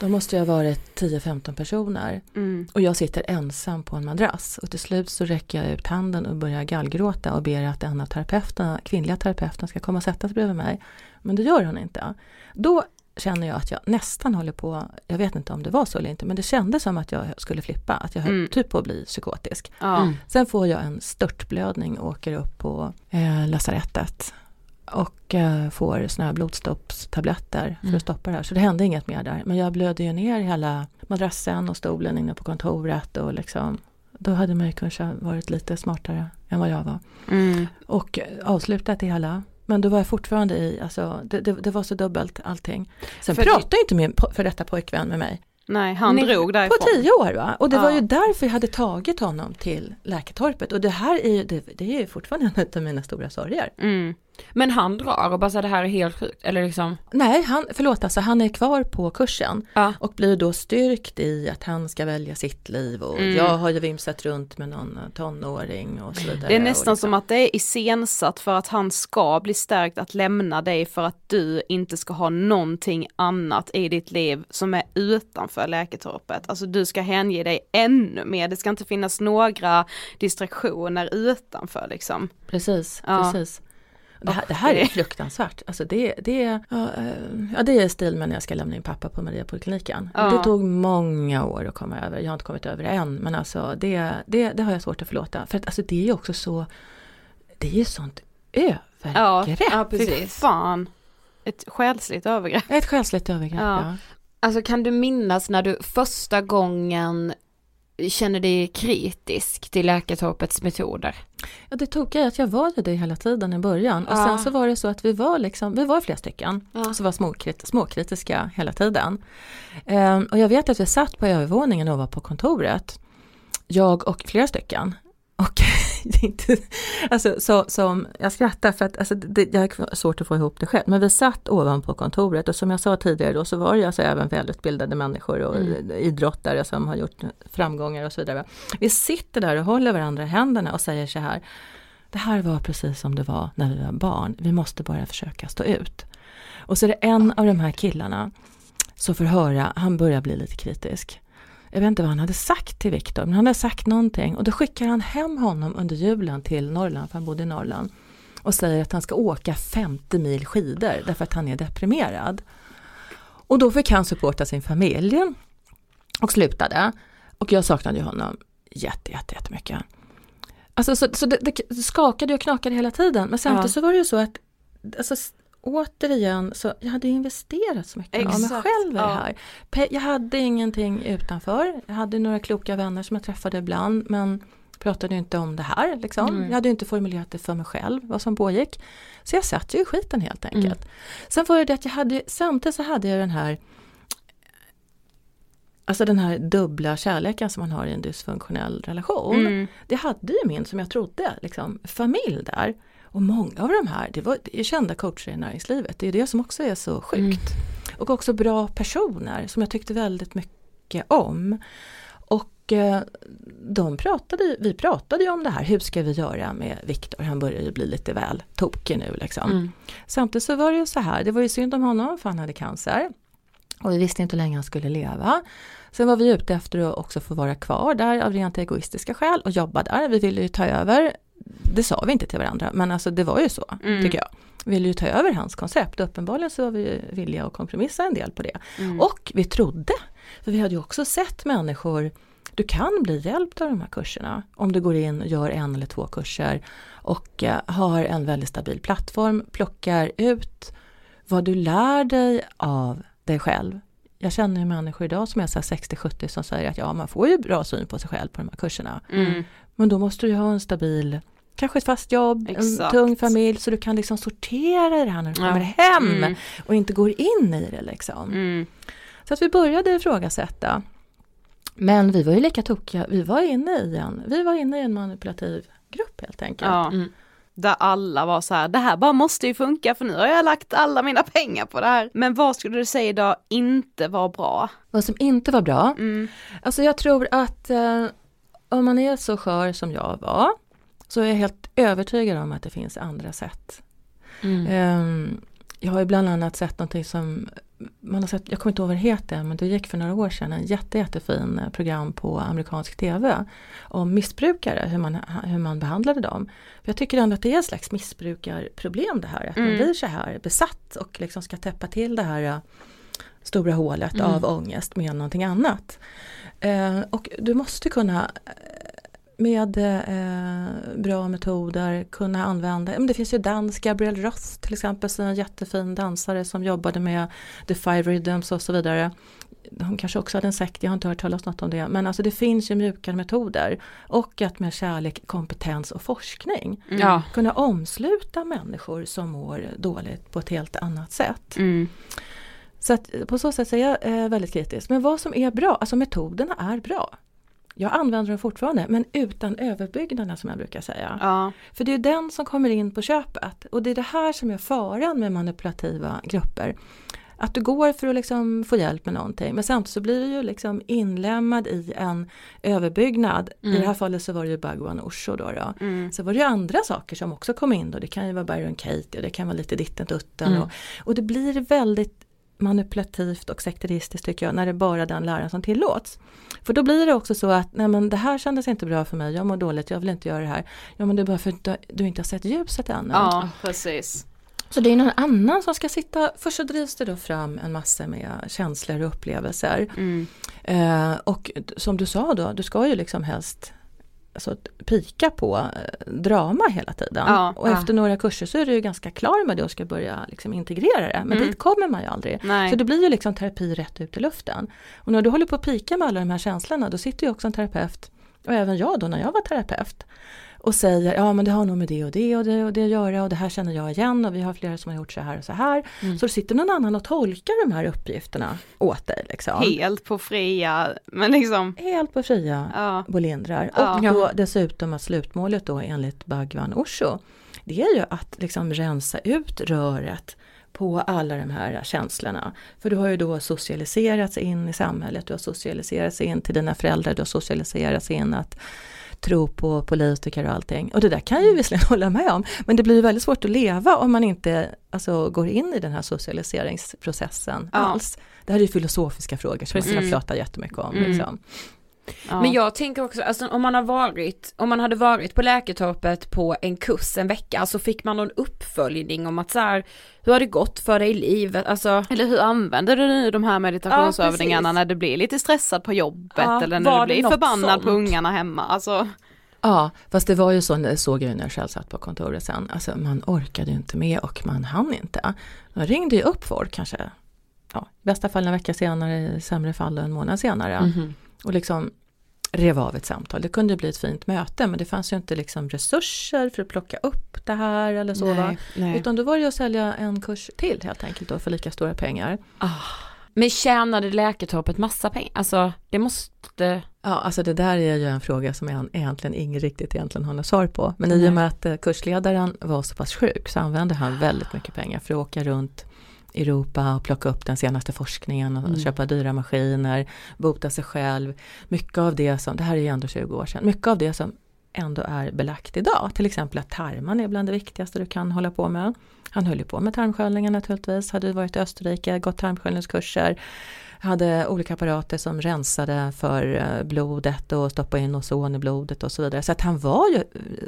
Speaker 10: de måste ju ha varit 10-15 personer.
Speaker 8: Mm.
Speaker 10: Och jag sitter ensam på en madrass. Och till slut så räcker jag ut handen och börjar gallgråta och ber att en av terapeuterna, kvinnliga terapeuten ska komma och sätta sig bredvid mig. Men det gör hon inte. Då känner jag att jag nästan håller på, jag vet inte om det var så eller inte, men det kändes som att jag skulle flippa, att jag höll
Speaker 8: Mm.
Speaker 10: typ på att bli psykotisk.
Speaker 8: Ja. Mm.
Speaker 10: Sen får jag en störtblödning och åker upp på eh, lasarettet och eh, får såna här blodstoppstabletter för
Speaker 8: Mm.
Speaker 10: att stoppa det här. Så det hände inget mer där. Men jag blödde ju ner hela madrassen och stolen inne på kontoret och liksom då hade man ju kanske varit lite smartare än vad jag var.
Speaker 8: Mm.
Speaker 10: Och avslutat det hela. Men då var jag fortfarande i, alltså det, det, det var så dubbelt allting. Sen
Speaker 8: För
Speaker 10: pratade ju inte min för detta pojkvän med mig.
Speaker 8: Nej, han
Speaker 10: Nej,
Speaker 8: drog därifrån.
Speaker 10: På tio år va? Och det var
Speaker 8: Ja.
Speaker 10: ju därför jag hade tagit honom till Läkartorpet. Och det här är ju, det, det är ju fortfarande en av mina stora sorger.
Speaker 8: Mm.
Speaker 7: Men han drar och bara så det här är helt sjukt, eller liksom?
Speaker 10: Nej, han, förlåt alltså, han är kvar på kursen
Speaker 7: ja.
Speaker 10: och blir då styrkt i att han ska välja sitt liv och mm. jag har ju vimsat runt med någon tonåring och så vidare.
Speaker 8: Det är nästan
Speaker 10: liksom.
Speaker 8: som att det är iscensatt för att han ska bli stärkt att lämna dig för att du inte ska ha någonting annat i ditt liv som är utanför läketorpet. Alltså du ska hänge dig ännu mer, det ska inte finnas några distraktioner utanför liksom.
Speaker 10: Precis, ja. precis. Det här, det här, är fruktansvärt. Alltså det, det, ja, ja, det är stil med när jag ska lämna in pappa på Mariapolikliniken. Ja. Det tog många år att komma över. Jag har inte kommit över det än. Men alltså det, det, det har jag svårt att förlåta. För att alltså det är ju också så, det är ju sånt övergrepp.
Speaker 8: Ja, ja precis. Fy fan. Ett själsligt övergrepp.
Speaker 10: Ett själsligt övergrepp, ja. ja.
Speaker 7: Alltså kan du minnas när du första gången känner dig kritisk till Läkartorpets metoder?
Speaker 10: Ja det tokiga är att jag var det hela tiden i början och ja. sen så var det så att vi var liksom, vi var flera stycken ja. som var småkrit småkritiska hela tiden. Ehm, och jag vet att vi satt på övervåningen och var på kontoret, jag och flera stycken. Och det är inte, alltså, så, som, jag skrattar för att alltså, det, jag har svårt att få ihop det själv, men vi satt ovanpå kontoret och som jag sa tidigare då så var det alltså även välutbildade människor och mm. idrottare som har gjort framgångar och så vidare. Vi sitter där och håller varandra i händerna och säger så här, det här var precis som det var när vi var barn, vi måste bara försöka stå ut. Och så är det en av de här killarna som får höra, han börjar bli lite kritisk jag vet inte vad han hade sagt till Viktor, men han hade sagt någonting och då skickar han hem honom under julen till Norrland, för han bodde i Norrland och säger att han ska åka 50 mil skidor därför att han är deprimerad. Och då fick han supporta sin familj och slutade. Och jag saknade ju honom jätte, jätte, jättemycket. Alltså, så, så det, det skakade och knakade hela tiden men samtidigt ja. så var det ju så att alltså, återigen, så jag hade investerat så mycket Exakt. av mig själv i det här. Jag hade ingenting utanför. Jag hade några kloka vänner som jag träffade ibland men pratade inte om det här. Liksom. Mm. Jag hade inte formulerat det för mig själv, vad som pågick. Så jag satt ju i skiten helt enkelt. Mm. Sen var det det att jag hade, samtidigt så hade jag den här Alltså den här dubbla kärleken som man har i en dysfunktionell relation. Mm. Det hade ju min, som jag trodde, liksom, familj där. Och många av de här, det, var, det är kända coacher i näringslivet. Det är det som också är så sjukt. Mm. Och också bra personer som jag tyckte väldigt mycket om. Och eh, de pratade, vi pratade ju om det här, hur ska vi göra med Viktor? Han börjar ju bli lite väl tokig nu liksom. Mm. Samtidigt så var det ju så här, det var ju synd om honom för han hade cancer. Och vi visste inte hur länge han skulle leva. Sen var vi ute efter att också få vara kvar där av rent egoistiska skäl och jobba där. Vi ville ju ta över det sa vi inte till varandra, men alltså det var ju så, mm. tycker jag. Vi ville ju ta över hans koncept, uppenbarligen så var vi villiga att kompromissa en del på det. Mm. Och vi trodde, för vi hade ju också sett människor, du kan bli hjälpt av de här kurserna om du går in och gör en eller två kurser och uh, har en väldigt stabil plattform, plockar ut vad du lär dig av dig själv. Jag känner ju människor idag som är 60-70 som säger att ja, man får ju bra syn på sig själv på de här kurserna. Mm. Men då måste du ha en stabil kanske ett fast jobb, Exakt. en tung familj så du kan liksom sortera det här när du kommer hem mm. och inte går in i det liksom. Mm. Så att vi började ifrågasätta. Men vi var ju lika tokiga, vi var inne i en, vi var inne i en manipulativ grupp helt enkelt.
Speaker 8: Ja. Mm. Där alla var så här, det här bara måste ju funka för nu har jag lagt alla mina pengar på det här. Men vad skulle du säga idag inte var bra?
Speaker 10: Vad som inte var bra? Mm. Alltså jag tror att eh, om man är så skör som jag var så är jag helt övertygad om att det finns andra sätt. Mm. Um, jag har ju bland annat sett någonting som man har sett, jag kommer inte ihåg vad det heter, men det gick för några år sedan en jätte, jättefin eh, program på amerikansk TV om missbrukare, hur man, hur man behandlade dem. För jag tycker ändå att det är ett slags missbrukarproblem det här, att mm. man blir så här besatt och liksom ska täppa till det här eh, stora hålet mm. av ångest med någonting annat. Uh, och du måste kunna med eh, bra metoder kunna använda, men det finns ju dans, Gabrielle Ross till exempel, en jättefin dansare som jobbade med The Five Rhythms och så vidare. Hon kanske också hade en sekt, jag har inte hört talas något om det. Men alltså det finns ju mjukare metoder. Och att med kärlek, kompetens och forskning mm. kunna omsluta människor som mår dåligt på ett helt annat sätt. Mm. Så att på så sätt är jag eh, väldigt kritisk. Men vad som är bra, alltså metoderna är bra. jag använder dem fortfarande men utan överbyggnaden som jag brukar säga.
Speaker 8: Ja.
Speaker 10: För det är den som kommer in på köpet och det är det här som är faran med manipulativa grupper. Att du går för att liksom få hjälp med någonting men samtidigt så blir du ju liksom inlämnad i en överbyggnad. I
Speaker 7: Mm.
Speaker 10: det här fallet så var det ju Bhagwan Osho då. då.
Speaker 7: Mm.
Speaker 10: Så var det ju andra saker som också kom in då. Det kan ju vara Byron Katie och det kan vara lite ditten dutten.
Speaker 7: Mm.
Speaker 10: Och, och det blir väldigt manipulativt och sekteristiskt tycker jag när det är bara den läran som tillåts. För då blir det också så att nej men det här kändes inte bra för mig, jag mår dåligt, jag vill inte göra det här. Ja men det är bara för att du, du inte har sett ljuset ännu.
Speaker 8: Ja, precis.
Speaker 10: Så det är någon annan som ska sitta, först så drivs det då fram en massa med känslor och upplevelser.
Speaker 8: Mm.
Speaker 10: Eh, och som du sa då, du ska ju liksom helst alltså, pika på eh, drama hela tiden.
Speaker 8: Ja,
Speaker 10: och
Speaker 8: ja.
Speaker 10: efter några kurser så är du ju ganska klar med det och ska börja liksom integrera det. Men
Speaker 8: Mm.
Speaker 10: dit kommer man ju aldrig.
Speaker 8: Nej.
Speaker 10: Så det blir ju liksom terapi rätt ut i luften. Och när du håller på att pika med alla de här känslorna då sitter ju också en terapeut, och även jag då när jag var terapeut, och säger ja men det har nog med det och det och det och det att göra och det här känner jag igen och vi har flera som har gjort så här och så här.
Speaker 8: Mm.
Speaker 10: Så då sitter någon annan och tolkar de här uppgifterna åt dig. Liksom.
Speaker 8: Helt på fria, men liksom.
Speaker 10: Helt på fria
Speaker 8: Ja.
Speaker 10: bolindrar.
Speaker 8: Ja.
Speaker 10: Och då dessutom att slutmålet då enligt Bhagwan Osho, det är ju att liksom rensa ut röret på alla de här känslorna. För du har ju då socialiserats in i samhället, du har socialiserats in till dina föräldrar, du har socialiserats in att tro på politiker och allting. Och det där kan jag ju visserligen hålla med om, men det blir ju väldigt svårt att leva om man inte alltså, går in i den här socialiseringsprocessen
Speaker 8: Ja.
Speaker 10: alls. Det här är ju filosofiska frågor som man kan prata jättemycket om.
Speaker 7: Mm. Men jag tänker också, alltså om man har varit, om man hade varit på Läkartorpet på en kurs en vecka, så fick man någon uppföljning om att så här, hur har det gått för dig i livet, alltså.
Speaker 8: Eller hur använder du nu de här meditationsövningarna
Speaker 7: Ja,
Speaker 8: när du blir lite stressad på jobbet
Speaker 7: Ja,
Speaker 8: eller när du blir förbannad på
Speaker 7: sånt?
Speaker 8: ungarna hemma? Alltså,
Speaker 10: Ja, fast det var ju så, det såg jag ju när jag själv satt på kontoret sen, alltså man orkade ju inte med och man hann inte. Man ringde ju upp folk kanske, ja, i bästa fall en vecka senare, i sämre fall en månad senare.
Speaker 7: Mhm.
Speaker 10: Och liksom rev av ett samtal. Det kunde bli ett fint möte men det fanns ju inte liksom resurser för att plocka upp det här eller så.
Speaker 7: Nej, nej.
Speaker 10: Utan då var det ju att sälja en kurs till helt enkelt då för lika stora pengar.
Speaker 7: Men tjänade Läkartorpet massa pengar? Alltså det måste...
Speaker 10: Ja, alltså det där är ju en fråga som jag egentligen ingen riktigt egentligen har något svar på. Men i
Speaker 7: Nej.
Speaker 10: och med att eh, kursledaren var så pass sjuk så använde han väldigt mycket pengar för att åka runt i Europa och plocka upp den senaste forskningen och
Speaker 7: Mm.
Speaker 10: köpa dyra maskiner, bota sig själv. Mycket av det som, det här är ju ändå 20 år sedan, mycket av det som ändå är belagt idag. Till exempel att tarmarna är bland det viktigaste du kan hålla på med. Han höll ju på med tarmsköljningar naturligtvis, hade varit i Österrike, gått tarmsköljningskurser, hade olika apparater som rensade för eh, blodet och stoppade in ozon i blodet och så vidare. Så att han var ju,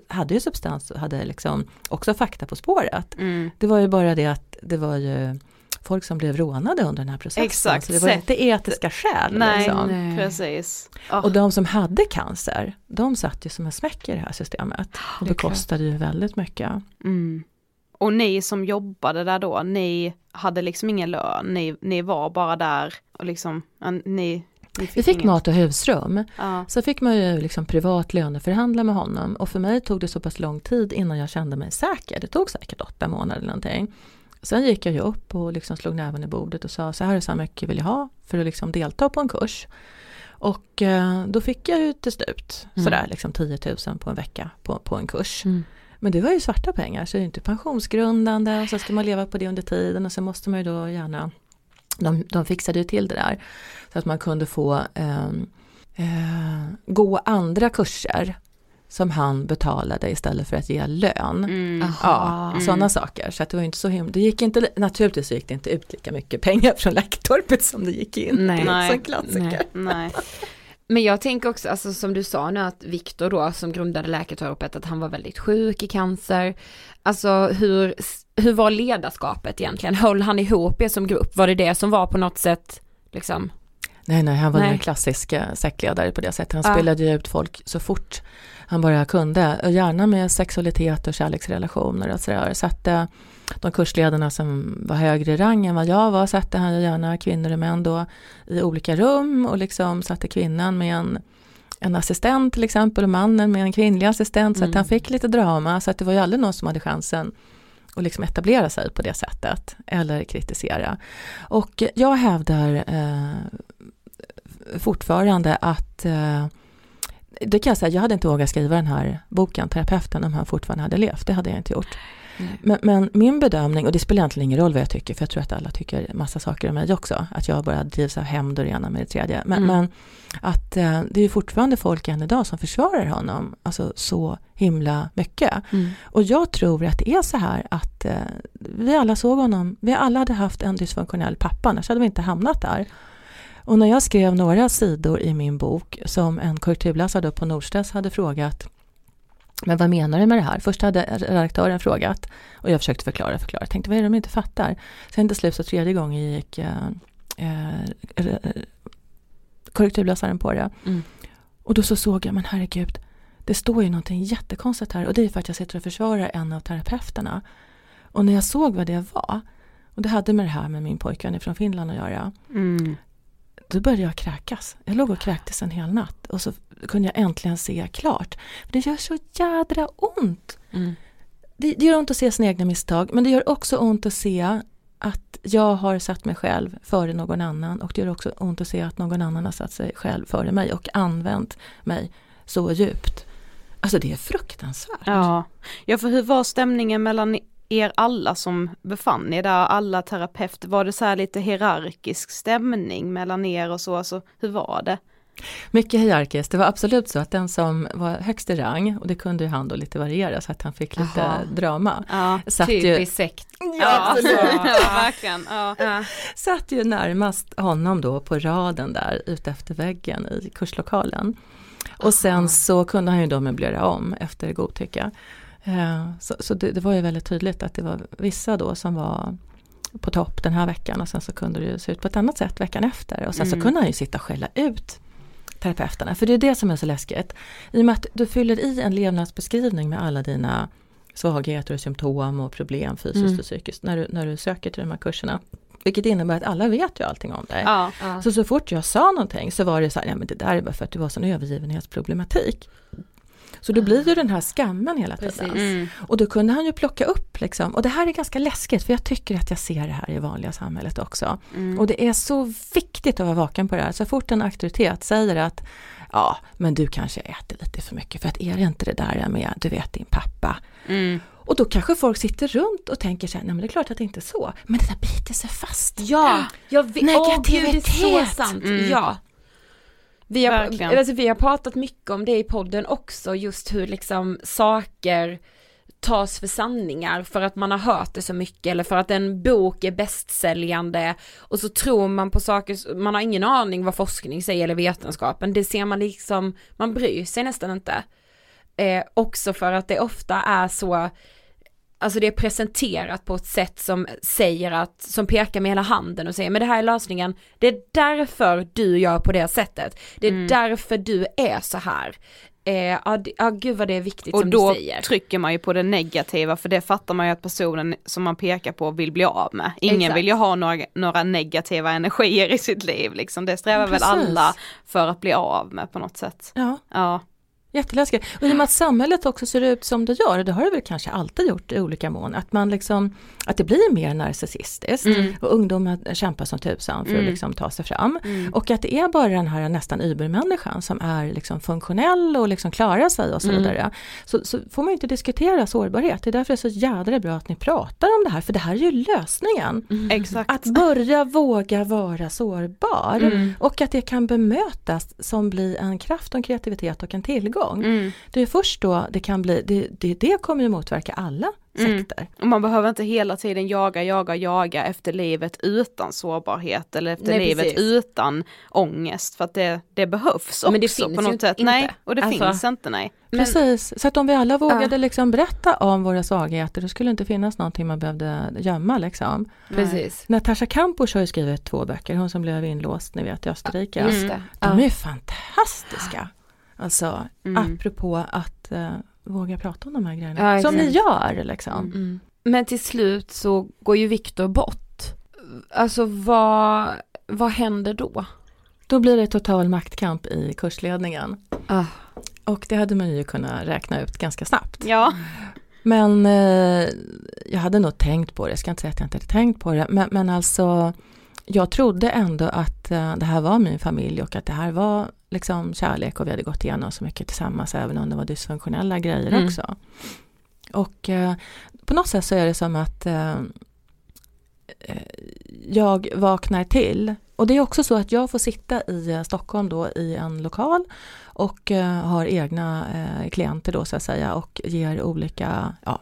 Speaker 10: hade ju substans och hade liksom också fakta på spåret.
Speaker 8: Mm.
Speaker 10: Det var ju bara det att det var ju folk som blev rånade under den här processen.
Speaker 8: Exakt,
Speaker 10: Så det var inte etiska skäl.
Speaker 8: nej,
Speaker 10: liksom.
Speaker 8: precis.
Speaker 10: Och de som hade cancer, de satt ju som en smäck i det här systemet. Och
Speaker 8: Det
Speaker 10: bekostade ju väldigt mycket.
Speaker 8: Mm. Och ni som jobbade där då, ni hade liksom ingen lön, ni, ni var bara där och liksom, ni, fick
Speaker 10: Vi fick
Speaker 8: inget.
Speaker 10: mat och husrum.
Speaker 8: Ja.
Speaker 10: Så fick man ju liksom privat löneförhandla med honom. Och för mig tog det så pass lång tid innan jag kände mig säker. Det tog säkert åtta månader eller någonting. Sen gick jag ju upp och liksom slog näven i bordet och sa så här är så här mycket vill jag ha för att liksom delta på en kurs. Och eh, då fick jag ju till slut
Speaker 7: Mm.
Speaker 10: sådär liksom 10 000 på en vecka på, på en kurs.
Speaker 7: Mm.
Speaker 10: Men det var ju svarta pengar så det är inte pensionsgrundande och så ska man leva på det under tiden och så måste man ju då gärna de, de fixade ju till det där så att man kunde få ehm, eh, gå andra kurser som han betalade istället för att ge lön.
Speaker 8: Mm.
Speaker 10: Ja,
Speaker 8: Aha.
Speaker 10: sådana
Speaker 8: Mm.
Speaker 10: saker. Så att det var inte så himla, det gick inte, naturligtvis så gick det inte ut lika mycket pengar från Läkartorpet som det gick in.
Speaker 7: Nej.
Speaker 10: det är en
Speaker 7: Nej.
Speaker 10: klassiker.
Speaker 8: Nej.
Speaker 7: Men jag tänker också, alltså som du sa nu att Viktor då som grundade Läkartorpet, att han var väldigt sjuk i cancer. Alltså hur, hur var ledarskapet egentligen? Höll han ihop er som grupp? Var det det som var på något sätt liksom?
Speaker 10: Nej, nej, han var
Speaker 7: Nej.
Speaker 10: en klassisk eh, sektledare på det sättet. Han
Speaker 7: Ja.
Speaker 10: spelade ju ut folk så fort han bara kunde. Och Gärna med sexualitet och kärleksrelationer och sådär. Så att eh, de kursledarna som var högre i rang än vad jag var satte han gärna kvinnor och män då i olika rum och liksom satte kvinnan med en, en assistent till exempel och mannen med en kvinnlig assistent så att
Speaker 7: Mm.
Speaker 10: han fick lite drama så att det var ju aldrig någon som hade chansen att liksom etablera sig på det sättet eller kritisera. Och jag hävdar eh, fortfarande att eh, det kan jag säga, jag hade inte vågat skriva den här boken, Terapeuten, om han fortfarande hade levt. Det hade jag inte gjort. Men, men, min bedömning, och det spelar egentligen ingen roll vad jag tycker, för jag tror att alla tycker massa saker om mig också, att jag bara drivs av hämnd och det ena med det tredje. Men,
Speaker 7: Mm.
Speaker 10: men att eh, det är fortfarande folk än idag som försvarar honom, alltså så himla mycket.
Speaker 7: Mm.
Speaker 10: Och jag tror att det är så här att eh, vi alla såg honom, vi alla hade haft en dysfunktionell pappa, annars hade vi inte hamnat där. Och när jag skrev några sidor i min bok som en korrekturläsare på Norstedts hade frågat men vad menar du med det här? Först hade redaktören frågat och jag försökte förklara, förklara. Jag tänkte, vad är det de inte fattar? Sen till slut så tredje gången gick eh, eh, korrekturläsaren på det.
Speaker 7: Mm.
Speaker 10: Och då så såg jag, men herregud, det står ju någonting jättekonstigt här och det är för att jag sitter och försvarar en av terapeuterna. Och när jag såg vad det var, och det hade med det här med min pojkvän från Finland att göra,
Speaker 8: Mm.
Speaker 10: Då började jag kräkas. Jag låg och kräktes en hel natt och så kunde jag äntligen se klart. Det gör så jädra ont.
Speaker 7: Mm.
Speaker 10: Det, det gör ont att se sina egna misstag men det gör också ont att se att jag har satt mig själv före någon annan och det gör också ont att se att någon annan har satt sig själv före mig och använt mig så djupt. Alltså det är fruktansvärt.
Speaker 8: Ja. ja, för hur var stämningen mellan er alla som befann er där, alla terapeuter, var det så här lite hierarkisk stämning mellan er och så, alltså hur var det?
Speaker 10: Mycket hierarkiskt. Det var absolut så att den som var högst i rang, och det kunde ju han då lite variera så att han fick lite
Speaker 7: Jaha.
Speaker 10: drama.
Speaker 8: Ja,
Speaker 10: satt ju,
Speaker 7: sekt.
Speaker 10: Ja, absolut.
Speaker 8: ja verkligen. Ja.
Speaker 10: satt ju närmast honom då på raden där ute efter väggen i kurslokalen. Och sen så kunde han ju då möblera om efter godtycke. Eh, Så, så det, det var ju väldigt tydligt att det var vissa då som var på topp den här veckan och sen så kunde det ju se ut på ett annat sätt veckan efter. Och sen så
Speaker 8: Mm.
Speaker 10: kunde han ju sitta och skälla ut terapeuterna. För det är det som är så läskigt. I och med att du fyller i en levnadsbeskrivning med alla dina svagheter och symptom och problem fysiskt
Speaker 7: Mm.
Speaker 10: och psykiskt när du, när du söker till de här kurserna. Vilket innebär att alla vet ju allting om dig.
Speaker 8: Ja.
Speaker 7: Ja.
Speaker 10: Så så fort jag sa någonting så var det så här, ja men det där är bara för att du var sån övergivenhetsproblematik. Så då blir ju den här skammen hela tiden.
Speaker 8: Mm.
Speaker 10: Och då kunde han ju plocka upp liksom, och det här är ganska läskigt för jag tycker att jag ser det här i vanliga samhället också.
Speaker 8: Mm.
Speaker 10: Och det är så viktigt att vara vaken på det här. Så fort en auktoritet säger att ja, men du kanske äter lite för mycket för att är det inte det där med, du vet din pappa.
Speaker 8: Mm.
Speaker 10: Och då kanske folk sitter runt och tänker så här, nej men det är klart att det inte är så. Men det där biter sig fast.
Speaker 7: Ja, jag vet, åh gud det är så
Speaker 10: Negativitet.
Speaker 7: sant.
Speaker 8: Mm.
Speaker 7: Ja. Vi har,
Speaker 8: Verkligen.
Speaker 7: alltså, vi har pratat mycket om det i podden också, just hur liksom saker tas för sanningar för att man har hört det så mycket eller för att en bok är bästsäljande och så tror man på saker, man har ingen aning vad forskning säger eller vetenskapen, det ser man liksom, man bryr sig nästan inte. Eh, också för att det ofta är så, alltså det är presenterat på ett sätt som säger att, som pekar med hela handen och säger men det här är lösningen, det är därför du gör på det sättet, det är
Speaker 8: Mm.
Speaker 7: därför du är så här. Eh, ja, det- ja gud vad det är viktigt
Speaker 8: Och
Speaker 7: som
Speaker 8: då
Speaker 7: du säger.
Speaker 8: trycker man ju på det negativa för det fattar man ju att personen som man pekar på vill bli av med. Ingen
Speaker 7: Exakt.
Speaker 8: vill ju ha några, några negativa energier i sitt liv liksom. Det strävar väl
Speaker 10: Precis.
Speaker 8: alla för att bli av med på något sätt.
Speaker 10: Ja,
Speaker 8: Ja.
Speaker 10: Jätteläskigt. Och i och med att samhället också ser ut som det gör, och det har det väl kanske alltid gjort i olika mån, att man liksom, att det blir mer narcissistiskt
Speaker 8: Mm.
Speaker 10: och ungdomar kämpar som tusan för
Speaker 8: Mm.
Speaker 10: att liksom ta sig fram.
Speaker 8: Mm.
Speaker 10: Och att det är bara den här nästan übermänniskan som är liksom funktionell och liksom klarar sig och så
Speaker 7: Mm.
Speaker 10: vidare. Så, så får man ju inte diskutera sårbarhet. Det är därför det är så jädra bra att ni pratar om det här, för det här är ju lösningen.
Speaker 8: Exakt.
Speaker 10: Att börja våga vara sårbar
Speaker 8: Mm.
Speaker 10: och att det kan bemötas som blir en kraft, och en kreativitet och en tillgång.
Speaker 8: Mm.
Speaker 10: Det är först då det kan bli, det, det, det kommer ju motverka alla
Speaker 8: Mm. Och man behöver inte hela tiden jaga, jaga, jaga efter livet utan sårbarhet eller efter
Speaker 7: Nej,
Speaker 8: livet
Speaker 7: precis.
Speaker 8: utan ångest för att det, det behövs
Speaker 7: Men det finns
Speaker 8: på något sätt.
Speaker 7: inte.
Speaker 8: Nej, och det
Speaker 7: Alltså-
Speaker 8: finns inte nej.
Speaker 7: Men-
Speaker 10: Precis, så att om vi alla vågade
Speaker 7: Ja.
Speaker 10: liksom berätta om våra svagheter då skulle det inte finnas någonting man behövde gömma liksom.
Speaker 7: Precis.
Speaker 10: Natasha Kampusch har ju skrivit två böcker, hon som blev inlåst ni vet i Österrike.
Speaker 7: Just det.
Speaker 10: De
Speaker 7: Ja.
Speaker 10: är ju fantastiska. Alltså
Speaker 8: Mm.
Speaker 10: apropå att eh, våga prata om de här grejerna.
Speaker 7: Ja,
Speaker 10: som ni gör liksom.
Speaker 7: Mm. Men till slut så går ju Viktor bort. Alltså vad, vad händer då?
Speaker 10: Då blir det total maktkamp i kursledningen.
Speaker 7: Ah.
Speaker 10: Och det hade man ju kunnat räkna ut ganska snabbt.
Speaker 8: Ja.
Speaker 10: Men eh, jag hade nog tänkt på det, jag ska inte säga att jag inte hade tänkt på det, men, men alltså jag trodde ändå att eh, det här var min familj och att det här var liksom kärlek och vi hade gått igenom så mycket tillsammans även om det var dysfunktionella grejer
Speaker 7: Mm.
Speaker 10: också. Och eh, på något sätt så är det som att eh, eh, jag vaknar till. Och det är också så att jag får sitta i eh, Stockholm då i en lokal och eh, har egna eh, klienter då så att säga och ger olika ja,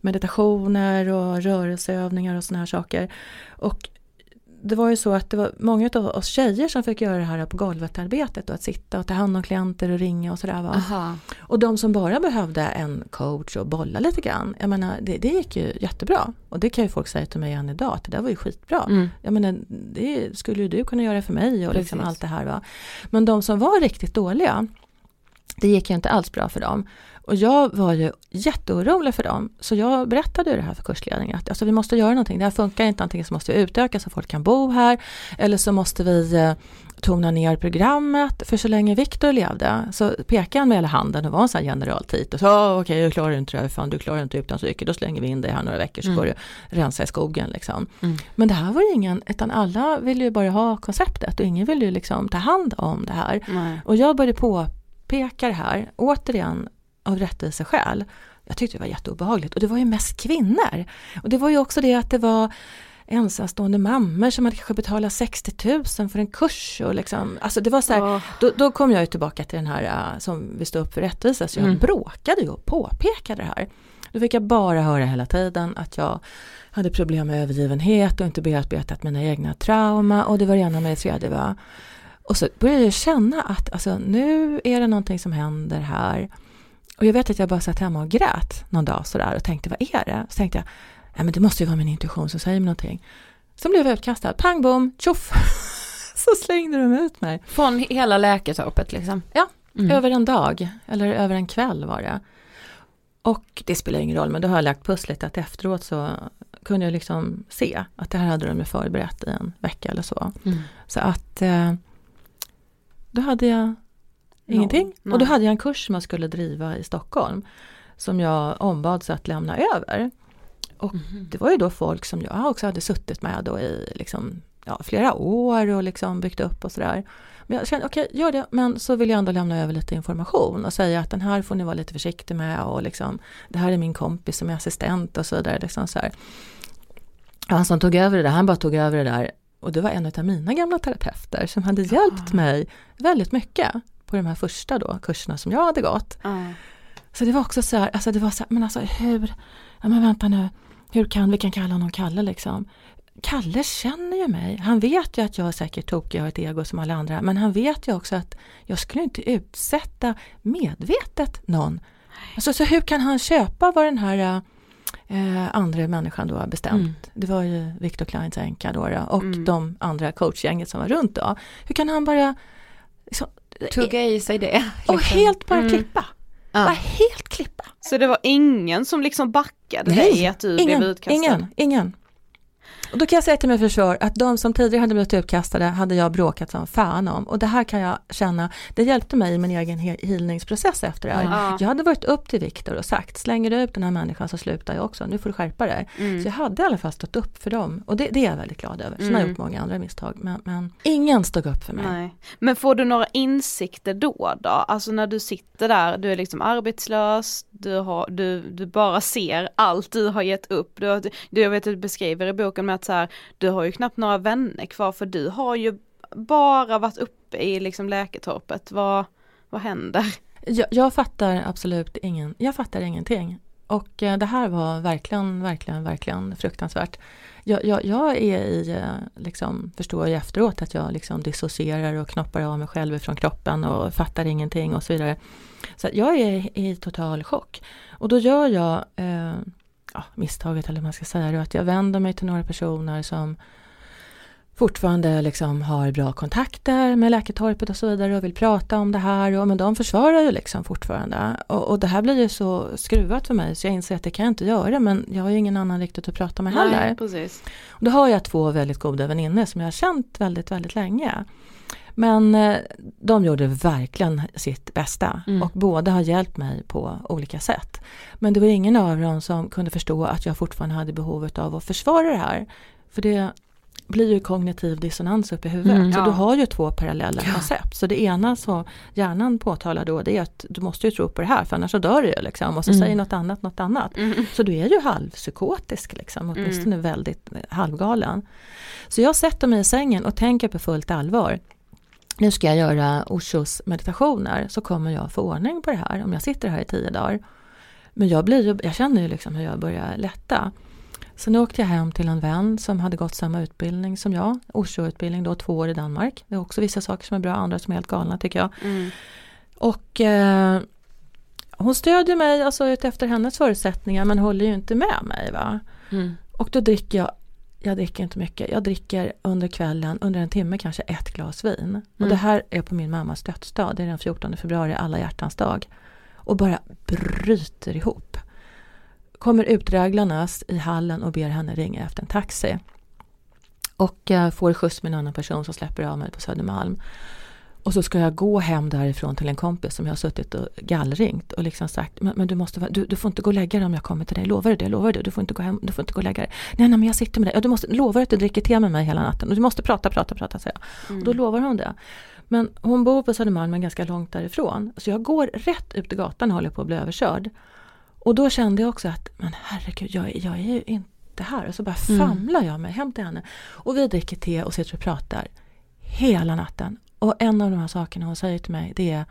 Speaker 10: meditationer och rörelseövningar och såna här saker. Och det var ju så att det var många av oss tjejer som fick göra det här på golvet-arbetet och att sitta och ta hand om klienter och ringa och sådär. Va?
Speaker 7: Aha.
Speaker 10: Och de som bara behövde en coach och bolla lite grann, jag menar det, det gick ju jättebra. Och det kan ju folk säga till mig än idag, att det där var ju skitbra.
Speaker 7: Mm.
Speaker 10: Jag menar det skulle ju du kunna göra för mig och liksom
Speaker 7: Precis.
Speaker 10: allt det här. Va? Men de som var riktigt dåliga, det gick ju inte alls bra för dem. Och jag var ju jätteorolig för dem. Så jag berättade ju det här för kursledningen. Att alltså, vi måste göra någonting. Det här funkar inte. Antingen så måste vi utöka så folk kan bo här. Eller så måste vi eh, tona ner programmet. För så länge Viktor levde så pekade han med hela handen och var en sån här generaltit. Och sa "Ah, okej, jag klarar inte det här. Fan, du klarar inte utan psyke. Då slänger vi in dig här några veckor så
Speaker 7: Mm.
Speaker 10: får du rensa i skogen. Liksom.
Speaker 7: Mm.
Speaker 10: Men det här var ju ingen, utan alla ville ju bara ha konceptet och ingen ville ju liksom ta hand om det här.
Speaker 7: Nej.
Speaker 10: Och jag började påpeka det här, återigen av rättviseskäl. Jag tyckte det var jätteobehagligt och det var ju mest kvinnor. Och det var ju också det att det var ensamstående mammor som hade kanske betalat 60 000 för en kurs. Och liksom, alltså det var så här, då, då kom jag ju tillbaka till den här äh, som vi står upp för rättvisa, så jag
Speaker 7: Mm.
Speaker 10: bråkade ju och påpekade det här. Då fick jag bara höra hela tiden att jag hade problem med övergivenhet och inte bearbetat mina egna trauma och det var det ena med det tredje. Va? Och så började jag känna att alltså, nu är det någonting som händer här. Och jag vet att jag bara satt hemma och grät någon dag sådär och tänkte, vad är det? Så tänkte jag, ja men det måste ju vara min intuition som säger mig någonting. Så blev jag utkastad, pang bom, tjoff! så slängde de ut mig.
Speaker 7: Från hela läketorpet liksom?
Speaker 10: Ja,
Speaker 7: Mm.
Speaker 10: över en dag, eller över en kväll var det. Och det spelar ingen roll, men då har jag lagt pusslet att efteråt så kunde jag liksom se att det här hade de ju förberett i en vecka eller så.
Speaker 7: Mm.
Speaker 10: Så att eh, då hade jag ingenting.
Speaker 7: nej.
Speaker 10: Och då hade jag en kurs som jag skulle driva i Stockholm som jag ombads att lämna över. Och det var ju då folk som jag också hade suttit med då i liksom, ja, flera år och liksom byggt upp och sådär. Men jag kände, okej, gör det, men så vill jag ändå lämna över lite information och säga att den här får ni vara lite försiktig med och liksom, det här är min kompis som är assistent och så vidare. Liksom så här. Han som tog över det där, han bara tog över det där och det var en av mina gamla terapeuter som hade hjälpt mig väldigt mycket på de här första då, kurserna som jag hade gått. Så det var också så här, alltså det var så här, men alltså hur, ja men vänta nu, hur kan vi kan kalla honom Kalle liksom? Kalle känner ju mig, han vet ju att jag är säkert tokig, jag har ett ego som alla andra, men han vet ju också att jag skulle inte utsätta medvetet någon. Alltså så hur kan han köpa vad den här eh, andra människan då har bestämt?
Speaker 7: Mm.
Speaker 10: Det var ju Viktor Kleins änka då, då och
Speaker 7: Mm.
Speaker 10: de andra coachgänget som var runt då. Hur kan han bara liksom,
Speaker 7: Tugga i sig det.
Speaker 10: och
Speaker 7: liksom.
Speaker 10: helt bara
Speaker 7: Mm.
Speaker 10: klippa?
Speaker 7: Ja.
Speaker 10: Bara helt klippa.
Speaker 8: Så det var ingen som liksom backade dig att du
Speaker 10: ingen,
Speaker 8: blev utkastad?
Speaker 10: ingen, ingen. Och då kan jag säga till mig försvar att de som tidigare hade blivit utkastade hade jag bråkat som fan om. Och det här kan jag känna, det hjälpte mig i min egen he- healningsprocess efter det här.
Speaker 8: Ja.
Speaker 10: Jag hade varit upp till Viktor och sagt, slänger du ut den här människan så slutar jag också, nu får du skärpa dig.
Speaker 8: Mm.
Speaker 10: Så jag hade i alla fall stått upp för dem och det, det är jag väldigt glad över. Sen har jag
Speaker 8: Mm.
Speaker 10: gjort många andra misstag, men, men ingen stod upp för mig.
Speaker 8: Nej. Men får du några insikter då då? Alltså när du sitter där, du är liksom arbetslös, du, har, du, du bara ser allt du har gett upp. Du, du, jag vet att du beskriver i boken med att så här, du har ju knappt några vänner kvar för du har ju bara varit uppe i liksom läketorpet. Vad, vad händer?
Speaker 10: Jag, jag fattar absolut ingen, jag fattar ingenting. Och eh, det här var verkligen, verkligen, verkligen fruktansvärt. Jag, jag, jag är i, eh, liksom, förstår ju efteråt att jag liksom dissocierar och knoppar av mig själv från kroppen och fattar ingenting och så vidare. Så jag är i total chock. Och då gör jag eh, ja, misstaget, eller vad man ska säga, då, att jag vänder mig till några personer som fortfarande liksom har bra kontakter med Läketorpet och så vidare och vill prata om det här. Och, men de försvarar ju liksom fortfarande. Och, och det här blir ju så skruvat för mig så jag inser att det kan jag inte göra men jag har ju ingen annan riktigt att prata med heller.
Speaker 8: Nej, precis.
Speaker 10: Och då har jag två väldigt goda väninnor som jag har känt väldigt, väldigt länge. Men eh, de gjorde verkligen sitt bästa
Speaker 7: Mm.
Speaker 10: och båda har hjälpt mig på olika sätt. Men det var ingen av dem som kunde förstå att jag fortfarande hade behovet av att försvara det här. För det, blir ju kognitiv dissonans upp i huvudet.
Speaker 7: Mm.
Speaker 10: så
Speaker 7: Ja.
Speaker 10: du har ju två parallella koncept. Så det ena så hjärnan påtalar då det är att du måste ju tro på det här för annars så dör du ju liksom. Och så
Speaker 7: Mm.
Speaker 10: säger något annat något annat. Så du är ju halvpsykotisk liksom, åtminstone väldigt eh, halvgalen. Så jag sätter mig i sängen och tänker på fullt allvar. Nu ska jag göra Oshos meditationer så kommer jag få ordning på det här om jag sitter här i tio dagar. Men jag, blir ju, jag känner ju liksom hur jag börjar lätta. Sen åkte jag hem till en vän som hade gått samma utbildning som jag, Osho-utbildning då, två år i Danmark. Det är också vissa saker som är bra, andra som är helt galna tycker jag. Och eh, hon stödjer mig alltså efter hennes förutsättningar men håller ju inte med mig. va.
Speaker 7: Mm.
Speaker 10: Och då dricker jag, jag dricker inte mycket, jag dricker under kvällen, under en timme kanske ett glas vin. Och
Speaker 7: Mm.
Speaker 10: det här är på min mammas dödsdag, det är den 14 februari, alla hjärtans dag. Och bara bryter ihop. Kommer uträglarnas i hallen och ber henne ringa efter en taxi. Och eh, får skjuts med en annan person som släpper av mig på Södermalm. Och så ska jag gå hem därifrån till en kompis som jag har suttit och gallringt och liksom sagt men, men du, måste, du, du får inte gå och lägga dig om jag kommer till dig, lovar du det? Lovar du? Du får inte gå hem, du får inte gå och lägga dig. Nej, nej men jag sitter med dig. Ja, du måste, lovar att du dricker te med mig hela natten och du måste prata, prata, prata, säger jag. Och då lovar hon det. Men hon bor på Södermalm men ganska långt därifrån. Så jag går rätt ut i gatan och håller på att bli överkörd. Och då kände jag också att, men herregud, jag, är- jag är ju inte här. Och så bara
Speaker 7: Mm.
Speaker 10: famlar jag mig hem till henne. Och vi dricker te och sitter och pratar hela natten. Och en av de här sakerna hon säger till mig det är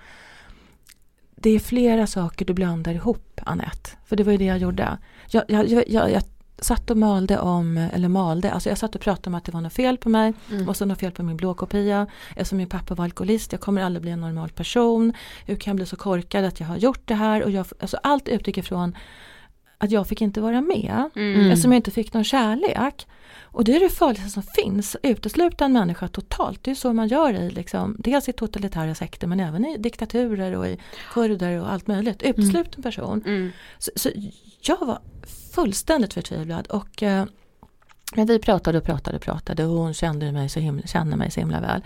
Speaker 10: Det är flera saker du blandar ihop Annette. För det var ju det jag gjorde. Jag, jag, jag, jag, satt och malde om, eller malde, alltså jag satt och pratade om att det var något fel på mig.
Speaker 7: Mm.
Speaker 10: Och så något fel på min blåkopia. Eftersom min pappa var alkoholist, jag kommer aldrig bli en normal person. Hur kan jag bli så korkad att jag har gjort det här? Och jag, alltså allt utgick ifrån att jag fick inte vara med.
Speaker 7: Mm.
Speaker 10: Eftersom jag inte fick någon kärlek. Och det är det farligaste som finns, utesluta en människa totalt. Det är så man gör i liksom, dels i totalitära sekter men även i diktaturer och i kurder och allt möjligt. Uteslut en person. Så, så jag var fullständigt förtvivlad och eh, men vi pratade och pratade och pratade och hon kände mig så himla, kände mig så himla väl.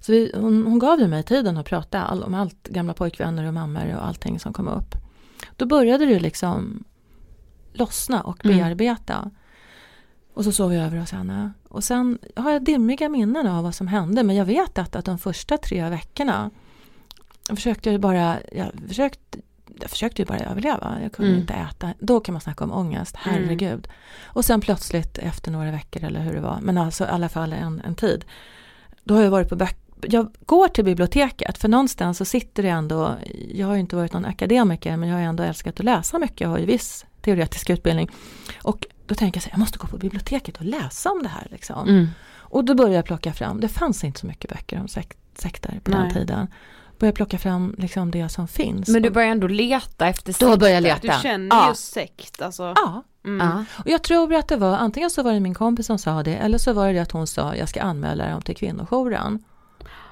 Speaker 10: Så vi, hon, hon gav ju mig tiden att prata all, om allt, gamla pojkvänner och mammor och allting som kom upp. Då började det liksom lossna och
Speaker 7: Mm.
Speaker 10: bearbeta. Och så sov jag över hos henne. Och sen har jag dimmiga minnen av vad som hände men jag vet att, att de första tre veckorna jag försökte ju bara, jag försökte, jag försökte ju bara överleva. Jag kunde
Speaker 7: Mm.
Speaker 10: inte äta. Då kan man snacka om ångest, herregud. Och sen plötsligt efter några veckor eller hur det var, men alltså i alla fall en, en tid. Då har jag varit på böcker jag går till biblioteket för någonstans så sitter det ändå, jag har ju inte varit någon akademiker men jag har ändå älskat att läsa mycket, jag har ju viss teoretisk utbildning. Och då tänker jag så här, jag måste gå på biblioteket och läsa om det här. Liksom.
Speaker 7: Mm.
Speaker 10: Och då började jag plocka fram, det fanns inte så mycket böcker om sek- sekter på den
Speaker 7: Nej.
Speaker 10: tiden. Började plocka fram liksom det som finns.
Speaker 7: Men du börjar ändå leta efter
Speaker 10: Då börjar jag
Speaker 7: sekter.
Speaker 10: leta.
Speaker 8: Du känner
Speaker 10: Ja.
Speaker 8: ju sekt alltså.
Speaker 10: Ja.
Speaker 8: Mm.
Speaker 7: Ja.
Speaker 10: Och jag tror att det var, antingen så var det min kompis som sa det eller så var det det att hon sa jag ska anmäla dem till kvinnojouren.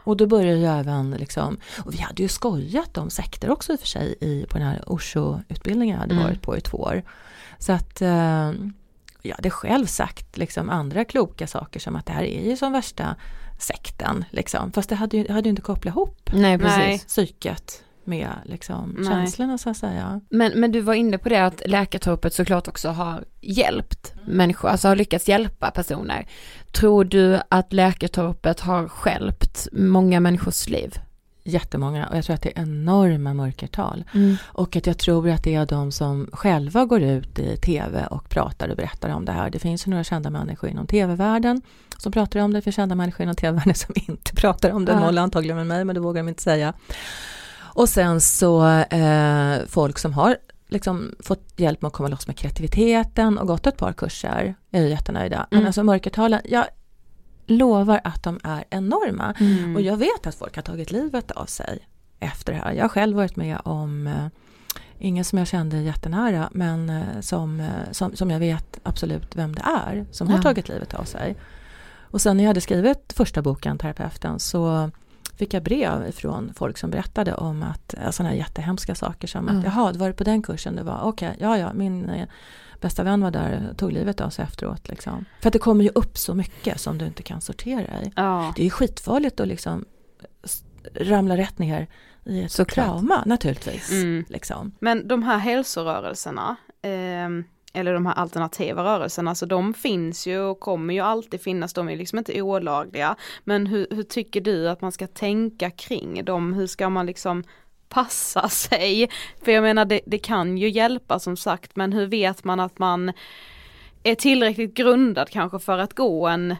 Speaker 10: Och då började jag även liksom, och vi hade ju skojat om sekter också i och för sig i, på den här Osho-utbildningen jag hade
Speaker 7: Mm.
Speaker 10: varit på i två år. Så att eh, jag hade själv sagt liksom andra kloka saker som att det här är ju som värsta sekten liksom. Fast det hade ju, hade ju inte kopplat ihop
Speaker 7: Nej, precis.
Speaker 10: Psyket med liksom
Speaker 7: Nej.
Speaker 10: känslorna så att säga.
Speaker 7: Men, men du var inne på det att läkartorpet såklart också har hjälpt människor, alltså har lyckats hjälpa personer. Tror du att läkartorpet har skälpt många människors liv?
Speaker 10: Jättemånga och jag tror att det är enorma mörkertal.
Speaker 7: Mm.
Speaker 10: Och att jag tror att det är de som själva går ut i tv och pratar och berättar om det här. Det finns ju några kända människor inom tv-världen som pratar om det. Det finns kända människor inom tv-världen som inte pratar om det.
Speaker 7: Ja.
Speaker 10: Noll antagligen med mig, men det vågar de inte säga. Och sen så eh, folk som har liksom fått hjälp med att komma loss med kreativiteten och gått ett par kurser är jättenöjda. Men
Speaker 7: Mm.
Speaker 10: alltså mörkertalen, jag lovar att de är enorma.
Speaker 7: Mm.
Speaker 10: Och jag vet att folk har tagit livet av sig efter det här. Jag har själv varit med om, eh, ingen som jag kände jättenära, men eh, som, eh, som, som jag vet absolut vem det är som har
Speaker 7: Ja.
Speaker 10: tagit livet av sig. Och sen när jag hade skrivit första boken, Terapeuten, så fick jag brev ifrån folk som berättade om att eh, sådana här jättehemska saker som att
Speaker 7: Ja.
Speaker 10: jaha, var det på den kursen det var, okej, ja ja, min eh, bästa vän var där tog livet av sig efteråt. Liksom. För att det kommer ju upp så mycket som du inte kan sortera i.
Speaker 8: Ja.
Speaker 10: Det är ju skitfarligt att liksom ramla rätt ner i ett
Speaker 7: Såklart.
Speaker 10: trauma naturligtvis.
Speaker 8: Mm.
Speaker 10: Liksom.
Speaker 8: Men de här hälsorörelserna, ehm, eller de här alternativa rörelserna, alltså de finns ju och kommer ju alltid finnas, de är liksom inte olagliga. Men hur, hur tycker du att man ska tänka kring dem? Hur ska man liksom passa sig? För jag menar det, det kan ju hjälpa som sagt, men hur vet man att man är tillräckligt grundad kanske för att gå en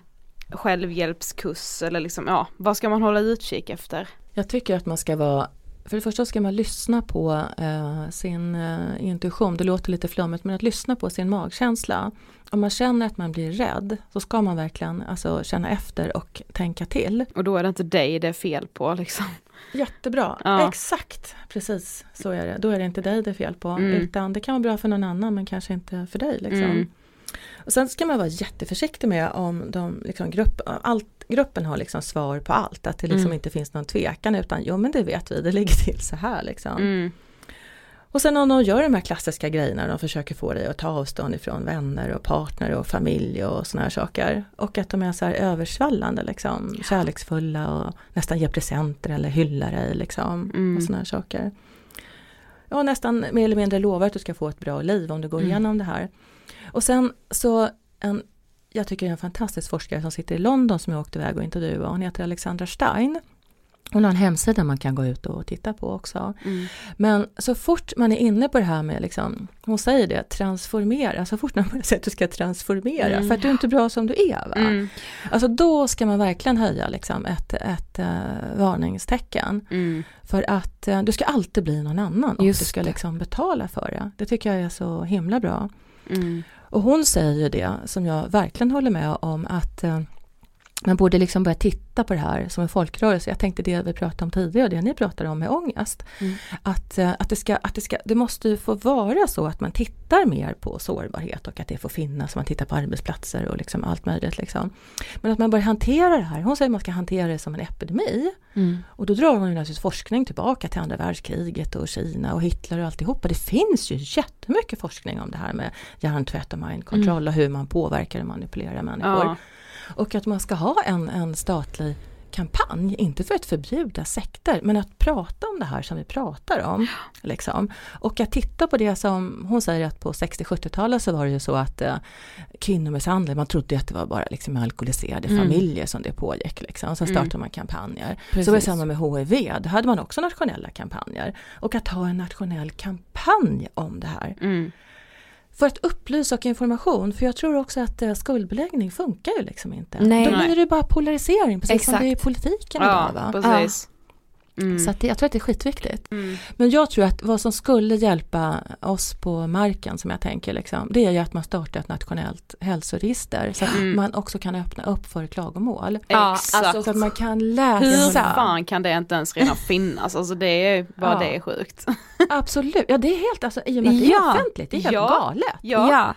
Speaker 8: självhjälpskurs eller liksom, ja, vad ska man hålla utkik efter?
Speaker 10: Jag tycker att man ska vara för det första ska man lyssna på eh, sin eh, intuition, det låter lite flummigt men att lyssna på sin magkänsla. Om man känner att man blir rädd så ska man verkligen alltså, känna efter och tänka till.
Speaker 8: Och då är det inte dig det är fel på liksom?
Speaker 10: Jättebra, ja. exakt precis så är det. Då är det inte dig det är fel på mm. utan det kan vara bra för någon annan men kanske inte för dig. Liksom. Mm. Och sen ska man vara jätteförsiktig med om de, liksom, grupp, allt, gruppen har liksom svar på allt, att det liksom mm. inte finns någon tvekan utan jo men det vet vi, det ligger till så här liksom. Mm. Och sen om de gör de här klassiska grejerna, de försöker få dig att ta avstånd ifrån vänner och partner och familj och såna här saker. Och att de är så här översvallande liksom, ja. kärleksfulla och nästan ger presenter eller hyllar dig liksom. Mm. Och såna här saker. Och nästan mer eller mindre lovar att du ska få ett bra liv om du går mm. igenom det här. Och sen så en, jag tycker det är en fantastisk forskare som sitter i London som jag åkte iväg och intervjuade. Hon heter Alexandra Stein. Hon har en hemsida man kan gå ut och titta på också. Mm. Men så fort man är inne på det här med, liksom, hon säger det, transformera, så fort man säger att du ska transformera mm. för att du är inte bra som du är. Va? Mm. Alltså då ska man verkligen höja liksom, ett, ett uh, varningstecken. Mm. För att uh, du ska alltid bli någon annan och Just du ska liksom betala för det. Det tycker jag är så himla bra. Mm. Och hon säger det som jag verkligen håller med om att eh, man borde liksom börja titta på det här som en folkrörelse. Jag tänkte det vi pratade om tidigare, det ni pratade om med ångest. Mm. Att, eh, att, det, ska, att det, ska, det måste få vara så att man tittar mer på sårbarhet och att det får finnas, man tittar på arbetsplatser och liksom allt möjligt. Liksom. Men att man börjar hantera det här, hon säger att man ska hantera det som en epidemi. Mm. Och då drar hon ju naturligtvis forskning tillbaka till andra världskriget och Kina och Hitler och alltihopa. Det finns ju jättemycket forskning om det här med hjärntvätt och mindkontroll mm. och hur man påverkar och manipulerar människor. Ja. Och att man ska ha en, en statlig kampanj, inte för att förbjuda sekter, men att prata om det här som vi pratar om. Liksom. Och att titta på det som, hon säger att på 60-70-talet så var det ju så att eh, kvinnomisshandel, man trodde att det var bara liksom alkoholiserade mm. familjer som det pågick. Liksom. Sen startade mm. man kampanjer. Precis. Så var det samma med HIV, då hade man också nationella kampanjer. Och att ha en nationell kampanj om det här. Mm. För att upplysa och information, för jag tror också att uh, skuldbeläggning funkar ju liksom inte. Nej. Då blir det bara polarisering, precis Exakt. som det är i politiken ja, idag. Va? Precis. Mm. Så att jag tror att det är skitviktigt. Mm. Men jag tror att vad som skulle hjälpa oss på marken som jag tänker liksom, det är ju att man startar ett nationellt hälsoregister så att mm. man också kan öppna upp för klagomål.
Speaker 8: Ja, exakt.
Speaker 10: Alltså, så att man kan läsa.
Speaker 8: Hur fan kan det inte ens redan finnas? Alltså det är bara ja. det är sjukt.
Speaker 10: Absolut, ja det är helt, alltså i och med att det är offentligt, det är helt ja. galet.
Speaker 8: Ja. ja.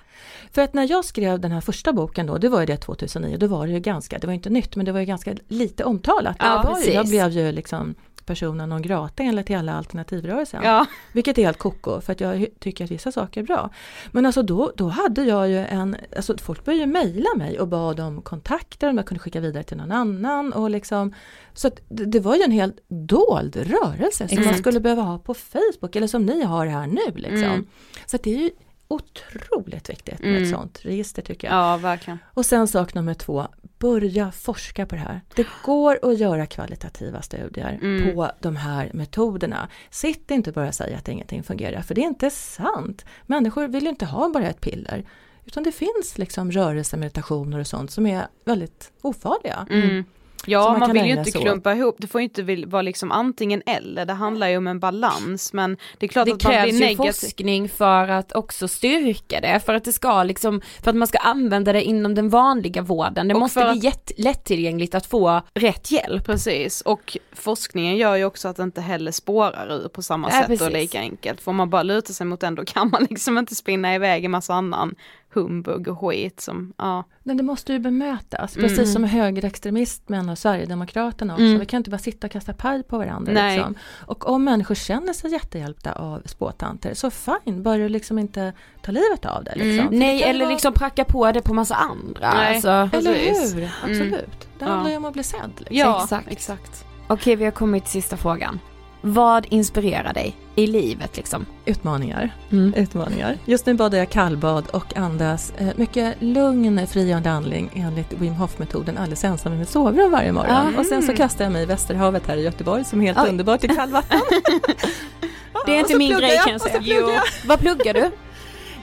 Speaker 10: För att när jag skrev den här första boken då, det var ju det 2009, då var det ju ganska, det var inte nytt men det var ju ganska lite omtalat. Ja, precis. Jag blev ju liksom personen non grata enligt hela alternativrörelsen. Ja. Vilket är helt koko för att jag tycker att vissa saker är bra. Men alltså då, då hade jag ju en, alltså folk började ju mejla mig och bad om kontakter om jag kunde skicka vidare till någon annan och liksom Så att det, det var ju en helt dold rörelse som man skulle behöva ha på Facebook eller som ni har här nu liksom. Mm. Så det är ju otroligt viktigt med mm. ett sånt register tycker jag.
Speaker 8: Ja, verkligen.
Speaker 10: Och sen sak nummer två, börja forska på det här. Det går att göra kvalitativa studier mm. på de här metoderna. Sitt inte bara och säg att ingenting fungerar, för det är inte sant. Människor vill ju inte ha bara ett piller. Utan det finns liksom rörelsemeditationer och sånt som är väldigt ofarliga.
Speaker 8: Mm. Ja, man, man vill ju inte klumpa ihop, det får ju inte vara liksom antingen eller, det handlar ju om en balans men det är klart
Speaker 9: det
Speaker 8: att man blir negativ.
Speaker 9: Det krävs ju forskning för att också styrka det, för att det ska liksom, för att man ska använda det inom den vanliga vården, det och måste bli att... lättillgängligt att få rätt hjälp.
Speaker 8: Precis, och forskningen gör ju också att det inte heller spårar ur på samma ja, sätt precis. och lika enkelt. Får man bara luta sig mot den då kan man liksom inte spinna iväg en massa annan humbug och skit som, ja.
Speaker 10: Men det måste ju bemötas, mm. precis som högerextremismen och Sverigedemokraterna också. Mm. Vi kan inte bara sitta och kasta paj på varandra. Nej. Liksom. Och om människor känner sig jättehjälpta av spåtanter, så fine, bör du liksom inte ta livet av det. Liksom.
Speaker 9: Mm. Nej, eller vara... liksom pracka på det på massa andra. Nej,
Speaker 10: alltså. Eller hur, mm. absolut. Det handlar ju om att bli sedd. Liksom.
Speaker 8: Ja, exakt. exakt.
Speaker 9: Okej, vi har kommit till sista frågan.
Speaker 7: Vad inspirerar dig i livet liksom?
Speaker 10: Utmaningar.
Speaker 7: Mm.
Speaker 10: Utmaningar. Just nu badar jag kallbad och andas eh, mycket lugn, frigörande andning enligt Wim Hof-metoden alldeles ensam i mitt sovrum varje morgon.
Speaker 7: Mm.
Speaker 10: Och sen så kastar jag mig i Västerhavet här i Göteborg som är helt
Speaker 7: Oj.
Speaker 10: underbart i kallvatten.
Speaker 7: Det är inte min grej
Speaker 10: jag,
Speaker 7: kan jag säga. Vad pluggar du?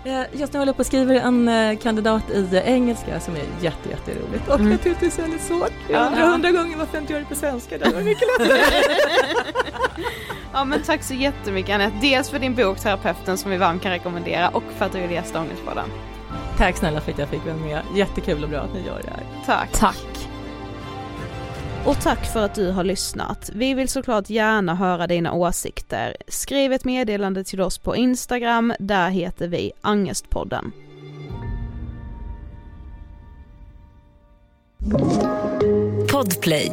Speaker 10: Eh, Just nu håller jag på och skriver en eh, kandidat i engelska som är jätte, jätteroligt och
Speaker 7: Mm.
Speaker 10: naturligtvis väldigt svårt.
Speaker 8: Ja.
Speaker 10: Jag undrar hundra gånger varför jag inte gör det på svenska, det var mycket lättare.
Speaker 8: Ja men tack så jättemycket Anette. Dels för din bok Terapeuten som vi varmt kan rekommendera och för att du ville gästa Ångestpodden.
Speaker 10: Tack snälla för att jag fick vara med. Jättekul och bra att ni gör det här.
Speaker 8: Tack.
Speaker 7: Tack.
Speaker 8: Och tack för att du har lyssnat. Vi vill såklart gärna höra dina åsikter. Skriv ett meddelande till oss på Instagram, där heter vi Angestpodden.
Speaker 12: Podplay.